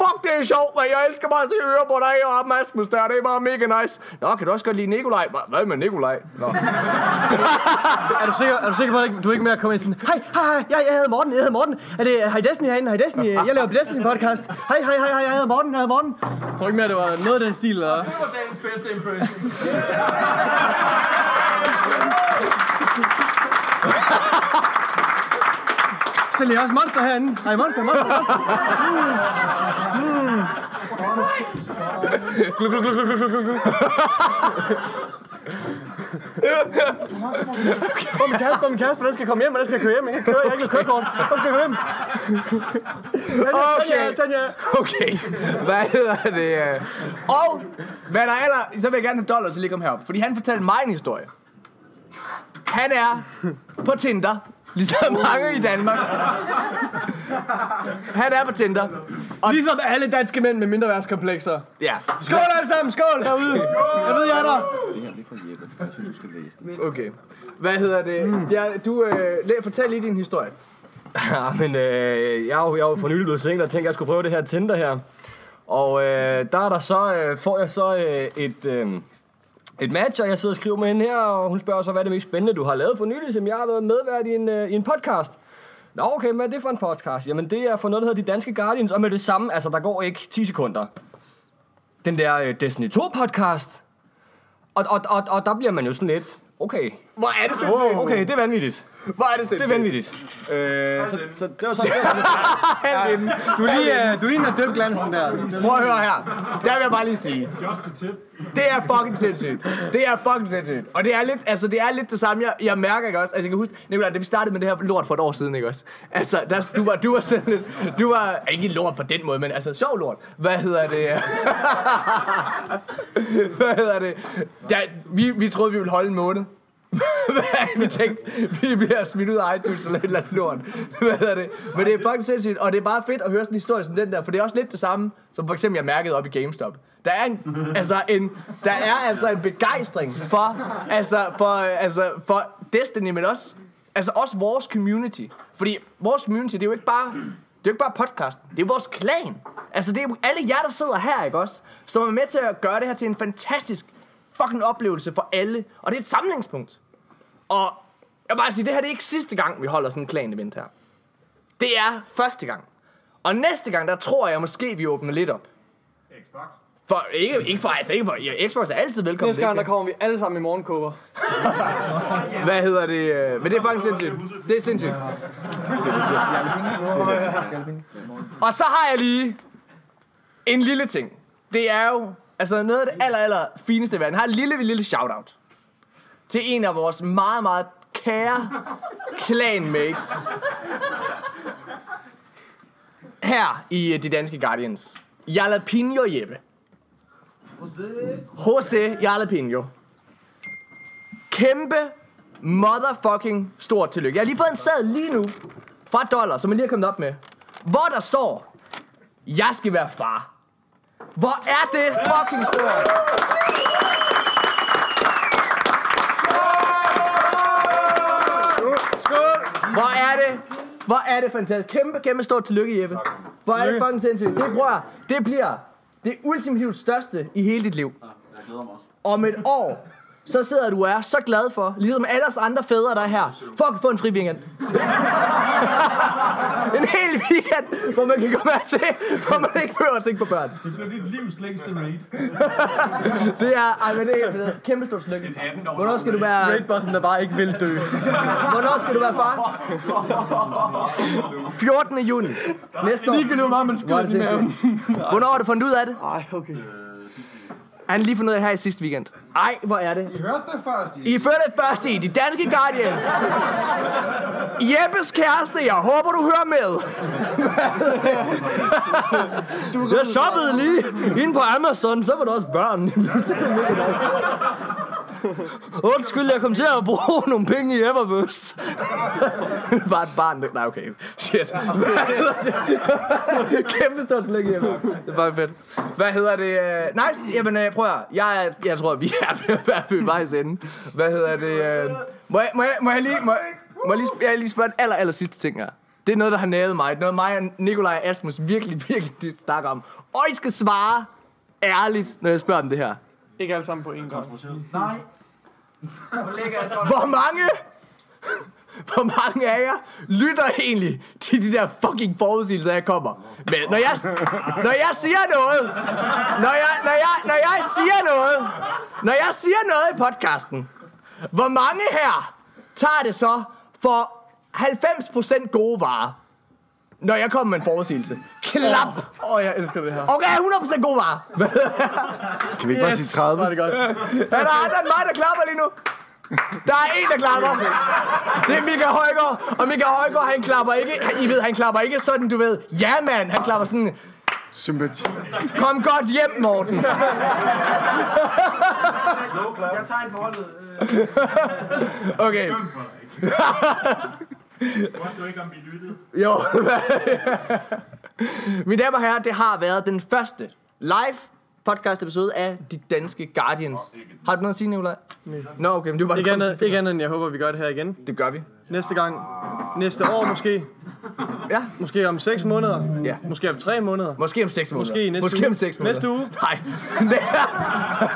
[SPEAKER 1] Fuck, det er sjovt, man. Jeg elsker bare at se øre på dig og Asmus der. Det er bare mega nice. Nå, kan du også godt lide Nikolaj? Hva- Hvad med Nikolaj? Nå. [laughs]
[SPEAKER 2] Er du sikker, er du sikker på, at du er ikke med at komme ind sådan, hej, hej, hej, jeg, jeg hedder Morten, jeg hedder Morten. Er det Hej Destiny herinde? Hej Destiny, [laughs] jeg laver Destiny podcast. Hej, hej, hej, hej, jeg hedder Morten, jeg hedder Morten. Jeg tror ikke mere, det var noget af den stil, eller? Sælger også monster herinde? Hej, monster, monster, monster. Hvor er min kæreste, hvor er min kæreste? Hvordan skal jeg komme hjem? Hvordan skal jeg køre hjem? Jeg kan ikke køre, jeg har ikke noget kørekort. Hvor skal jeg køre hjem?
[SPEAKER 1] Okay.
[SPEAKER 2] Tanja,
[SPEAKER 1] Okay, hvad hedder det? øh? Og, hvad der aller, så vil jeg gerne have dollar til lige komme herop. Fordi han fortalte mig en historie. Han er på Tinder, ligesom mange i Danmark. Han er på Tinder. Og,
[SPEAKER 2] Ligesom alle danske mænd med mindreværdskomplekser.
[SPEAKER 1] ja,
[SPEAKER 2] Skål alle sammen, skål derude. Jeg ved, jeg er der.
[SPEAKER 1] okay. Hvad hedder det? Ja, du, øh, læ- fortæl lige din historie.
[SPEAKER 5] Ja, [laughs] men øh, jeg er jo, jeg er jo for nylig blevet single, og tænkte, at jeg skulle prøve det her Tinder her. Og øh, der er der så, øh, får jeg så øh, et, øh, et match, og jeg sidder og skriver med hende her, og hun spørger så, hvad er det mest spændende, du har lavet for nylig, som jeg har været medvært i en, øh, i en podcast. Nå, okay, hvad er det for en podcast? Jamen, det er for noget, der hedder De Danske Guardians, og med det samme, altså, der går ikke 10 sekunder. Den der øh, Destiny 2-podcast. Og, og, og, og der bliver man jo sådan lidt, okay,
[SPEAKER 1] Hvor er det sindssygt?
[SPEAKER 5] okay, det er vanvittigt.
[SPEAKER 1] Hvor er det
[SPEAKER 5] Det
[SPEAKER 1] sindssygt?
[SPEAKER 5] er vanvittigt. Øh, så, så det var sådan, [laughs]
[SPEAKER 2] Du er lige, uh, du er lige en døbt glansen der.
[SPEAKER 1] Prøv at høre her. Der vil jeg bare lige sige. Det er fucking sindssygt. Det er fucking sindssygt. Og det er lidt, altså det er lidt det samme, jeg, jeg mærker ikke også. Altså jeg kan huske, Nicolaj, da vi startede med det her lort for et år siden, ikke også? Altså, der, du var, du var sådan lidt, du var, ikke lort på den måde, men altså sjov lort. Hvad hedder det? [laughs] Hvad hedder det? Der, vi, vi troede, vi ville holde en måned vi tænkte, vi bliver smidt ud af iTunes eller et eller andet lort. Hvad hedder det? Men det er fucking sindssygt, og det er bare fedt at høre sådan en historie som den der, for det er også lidt det samme, som for eksempel jeg mærkede op i GameStop. Der er en, altså en, der er altså en begejstring for, altså for, altså for Destiny, men også, altså også vores community. Fordi vores community, det er jo ikke bare, det er jo ikke bare podcasten, det er vores klan. Altså det er jo alle jer, der sidder her, ikke også? Som er med til at gøre det her til en fantastisk fucking oplevelse for alle. Og det er et samlingspunkt. Og jeg vil bare sige, det her det er ikke sidste gang, vi holder sådan en klan-event her. Det er første gang. Og næste gang, der tror jeg måske, vi åbner lidt op. Xbox? For, ikke, ikke for, altså ikke for, ja, Xbox er altid velkommen.
[SPEAKER 2] Næste gang, der
[SPEAKER 1] er
[SPEAKER 2] kommer vi alle sammen i morgenkåber. [laughs]
[SPEAKER 1] Hvad hedder det? øh, Men det er fucking sindssygt. Det er sindssygt. Og så har jeg lige en lille ting. Det er jo altså noget af det aller, aller fineste i verden. Jeg har et lille, lille shout-out til en af vores meget, meget kære clanmates her i øh, De Danske Guardians. Jalapeno Jeppe. Jose Jalapeno. Kæmpe motherfucking stort tillykke. Jeg har lige fået en sad lige nu fra Dollar, som jeg lige har kommet op med. Hvor der står, jeg skal være far. Hvor er det fucking stort? Hvor er det? Hvor er det fantastisk. Kæmpe, kæmpe stort tillykke, Jeppe. Hvor er det fucking sindssygt. Det, bror, det bliver det ultimativt største i hele dit liv.
[SPEAKER 7] Jeg glæder mig også.
[SPEAKER 1] Om et år, så sidder du og er så glad for, ligesom alle os andre fædre, der er her, for at få en fri weekend. [laughs] En hel weekend, hvor man kan komme her til, hvor man ikke behøver at tænke på børn.
[SPEAKER 9] Det bliver dit livs længste raid. [laughs]
[SPEAKER 1] Det er, ej, men det er kæmpe stort stykke. Hvornår skal du være,
[SPEAKER 2] Raidbossen, der bare ikke vil dø. [laughs]
[SPEAKER 1] hvornår skal du være far? 14. juni. Næste år.
[SPEAKER 2] Hvor meget man
[SPEAKER 1] Hvor er
[SPEAKER 2] skyder i maven.
[SPEAKER 1] Hvornår har du fundet ud af det?
[SPEAKER 2] Ej, okay.
[SPEAKER 1] Han lige fundet af her i sidste weekend. Ej, hvor er det?
[SPEAKER 7] I hørte det først. I.
[SPEAKER 1] I følge det første i de danske Guardians. Jeppes kæreste, jeg håber du hører med.
[SPEAKER 4] Jeg shoppede lige inde på Amazon, så var der også børn. [laughs] Undskyld, jeg kom til at bruge [laughs] nogle penge i Eververse. [laughs]
[SPEAKER 1] Bare et barn. Nej, okay. Shit. [laughs] Kæmpe stort slik hjemme. Det er bare fedt. Hvad hedder det? øh, Nice. Jamen, øh, prøv at høre. jeg, jeg tror, vi er ved at være ved vejs ende. Hvad hedder det? øh, Må jeg, må jeg, må jeg lige... Må, må jeg lige, jeg lige spørge en aller, aller sidste ting her. Det er noget, der har nævet mig. Det er noget, mig og Nikolaj og Asmus virkelig, virkelig dybt snakker om. Og I skal svare ærligt, når jeg spørger om det her.
[SPEAKER 2] Ikke alle sammen på én gang.
[SPEAKER 1] Hvor mange... Hvor mange af jer lytter egentlig til de der fucking forudsigelser, jeg kommer med? Når jeg, når jeg siger noget... Når jeg, når, jeg, når jeg siger noget... Når jeg siger noget i podcasten... Hvor mange her tager det så for 90% gode varer? Når jeg kommer med en forudsigelse. Klap!
[SPEAKER 2] Åh, oh, jeg elsker det her.
[SPEAKER 1] Okay, 100% gode varer.
[SPEAKER 7] Kan vi ikke bare sige 30?
[SPEAKER 2] Var det godt.
[SPEAKER 1] Er der andre end mig, der klapper lige nu? Der er en, der klapper. Det er Michael Højgaard. Og Michael Højgaard, han klapper ikke... I ved, han klapper ikke sådan, du ved... Ja, mand. Han klapper sådan...
[SPEAKER 7] Sympati.
[SPEAKER 1] Kom godt hjem, Morten.
[SPEAKER 9] Jeg tager en forholdet.
[SPEAKER 1] Okay. [laughs]
[SPEAKER 9] Synd du ikke, om vi lyttede.
[SPEAKER 1] Jo. [laughs] Mine damer og herrer, det har været den første live podcast episode af De Danske Guardians. Har du noget at sige, Nicolaj? Nej. Nå, okay, men det var bare
[SPEAKER 2] Ikke andet, ikke andet end jeg håber, vi gør det her igen.
[SPEAKER 1] Det gør vi.
[SPEAKER 2] Næste gang. Næste år måske.
[SPEAKER 1] Ja.
[SPEAKER 2] Måske om 6 måneder.
[SPEAKER 1] Ja.
[SPEAKER 2] Måske om 3 måneder.
[SPEAKER 1] Måske om 6 måneder.
[SPEAKER 2] Måske næste
[SPEAKER 1] Måske
[SPEAKER 2] uge.
[SPEAKER 1] om 6 måneder.
[SPEAKER 2] Næste uge.
[SPEAKER 1] Nej.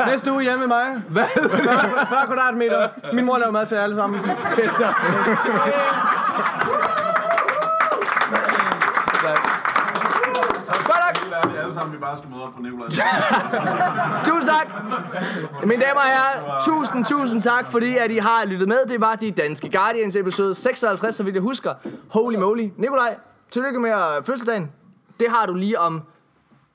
[SPEAKER 1] [laughs]
[SPEAKER 2] Næste uge hjemme med mig.
[SPEAKER 1] Hvad?
[SPEAKER 2] 40 kvadratmeter. Min mor laver mad til jer alle sammen.
[SPEAKER 1] Godt
[SPEAKER 10] alle sammen, vi bare skal møde op på Nikolaj. [laughs]
[SPEAKER 1] Tusind tak. Mine damer og herrer, tusind, tusind tak, fordi at I har lyttet med. Det var de danske Guardians episode 56, så vidt jeg husker. Holy moly. Nikolaj, tillykke med fødselsdagen. Det har du lige om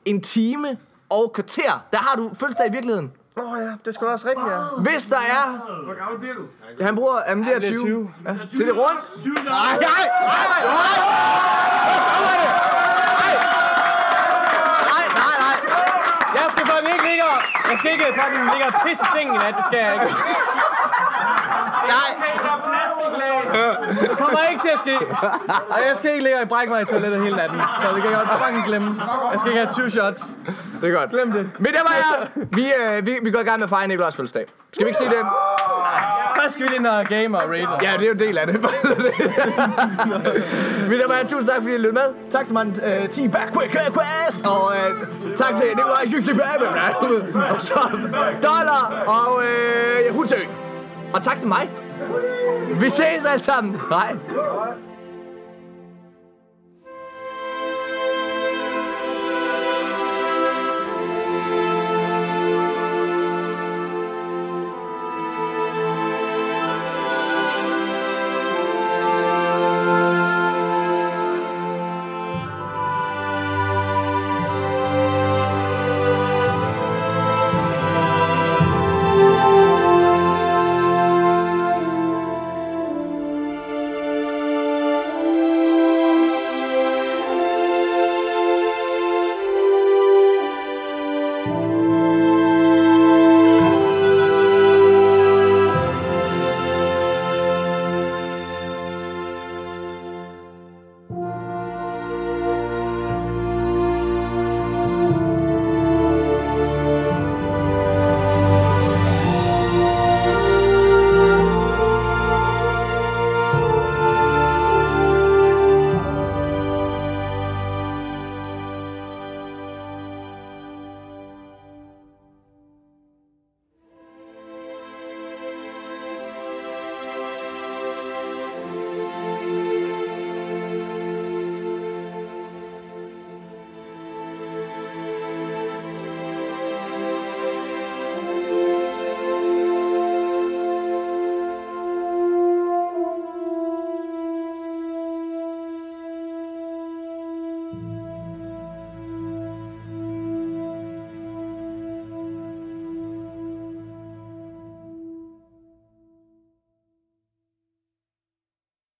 [SPEAKER 1] en time og kvarter. Der har du fødselsdag i virkeligheden.
[SPEAKER 2] Åh oh, ja, det skulle også rigtigt, ja.
[SPEAKER 1] Hvis der er...
[SPEAKER 9] Hvor gammel bliver du?
[SPEAKER 1] Han bruger... Jamen, det er
[SPEAKER 2] bliver
[SPEAKER 1] 20.
[SPEAKER 2] 20.
[SPEAKER 1] Ja. Så det er rundt.
[SPEAKER 9] 20
[SPEAKER 1] Nej, nej, nej, nej. Nej, nej, nej.
[SPEAKER 2] Jeg skal fucking ikke ligge og... Jeg skal ikke fucking ligge og pisse i sengen nat. Det skal jeg ikke.
[SPEAKER 1] Nej.
[SPEAKER 2] Det kommer ikke til at ske. Og jeg skal ikke ligge og brække mig i toilettet hele natten. Så det kan jeg godt fucking glemme. Jeg skal ikke have 20 shots.
[SPEAKER 1] Det er godt.
[SPEAKER 2] Glem det.
[SPEAKER 1] Men det var jeg. Vi, øh, vi, vi går i gang med at fejre Nikolajs fødselsdag. Skal vi ikke sige det?
[SPEAKER 2] Først skal vi lige ind og game og raid.
[SPEAKER 1] Ja, det er jo en del af det. [laughs] Mit damer og tusind tak, fordi I lyttede med. Tak til mig, uh, øh, T-Back Quick Quest. Og uh, tak til Nikolaj Hyggelig Bæbe. Og så Dollar og øh, uh, Hutsø. Og tak til mig. Vi ses alle sammen. Hej.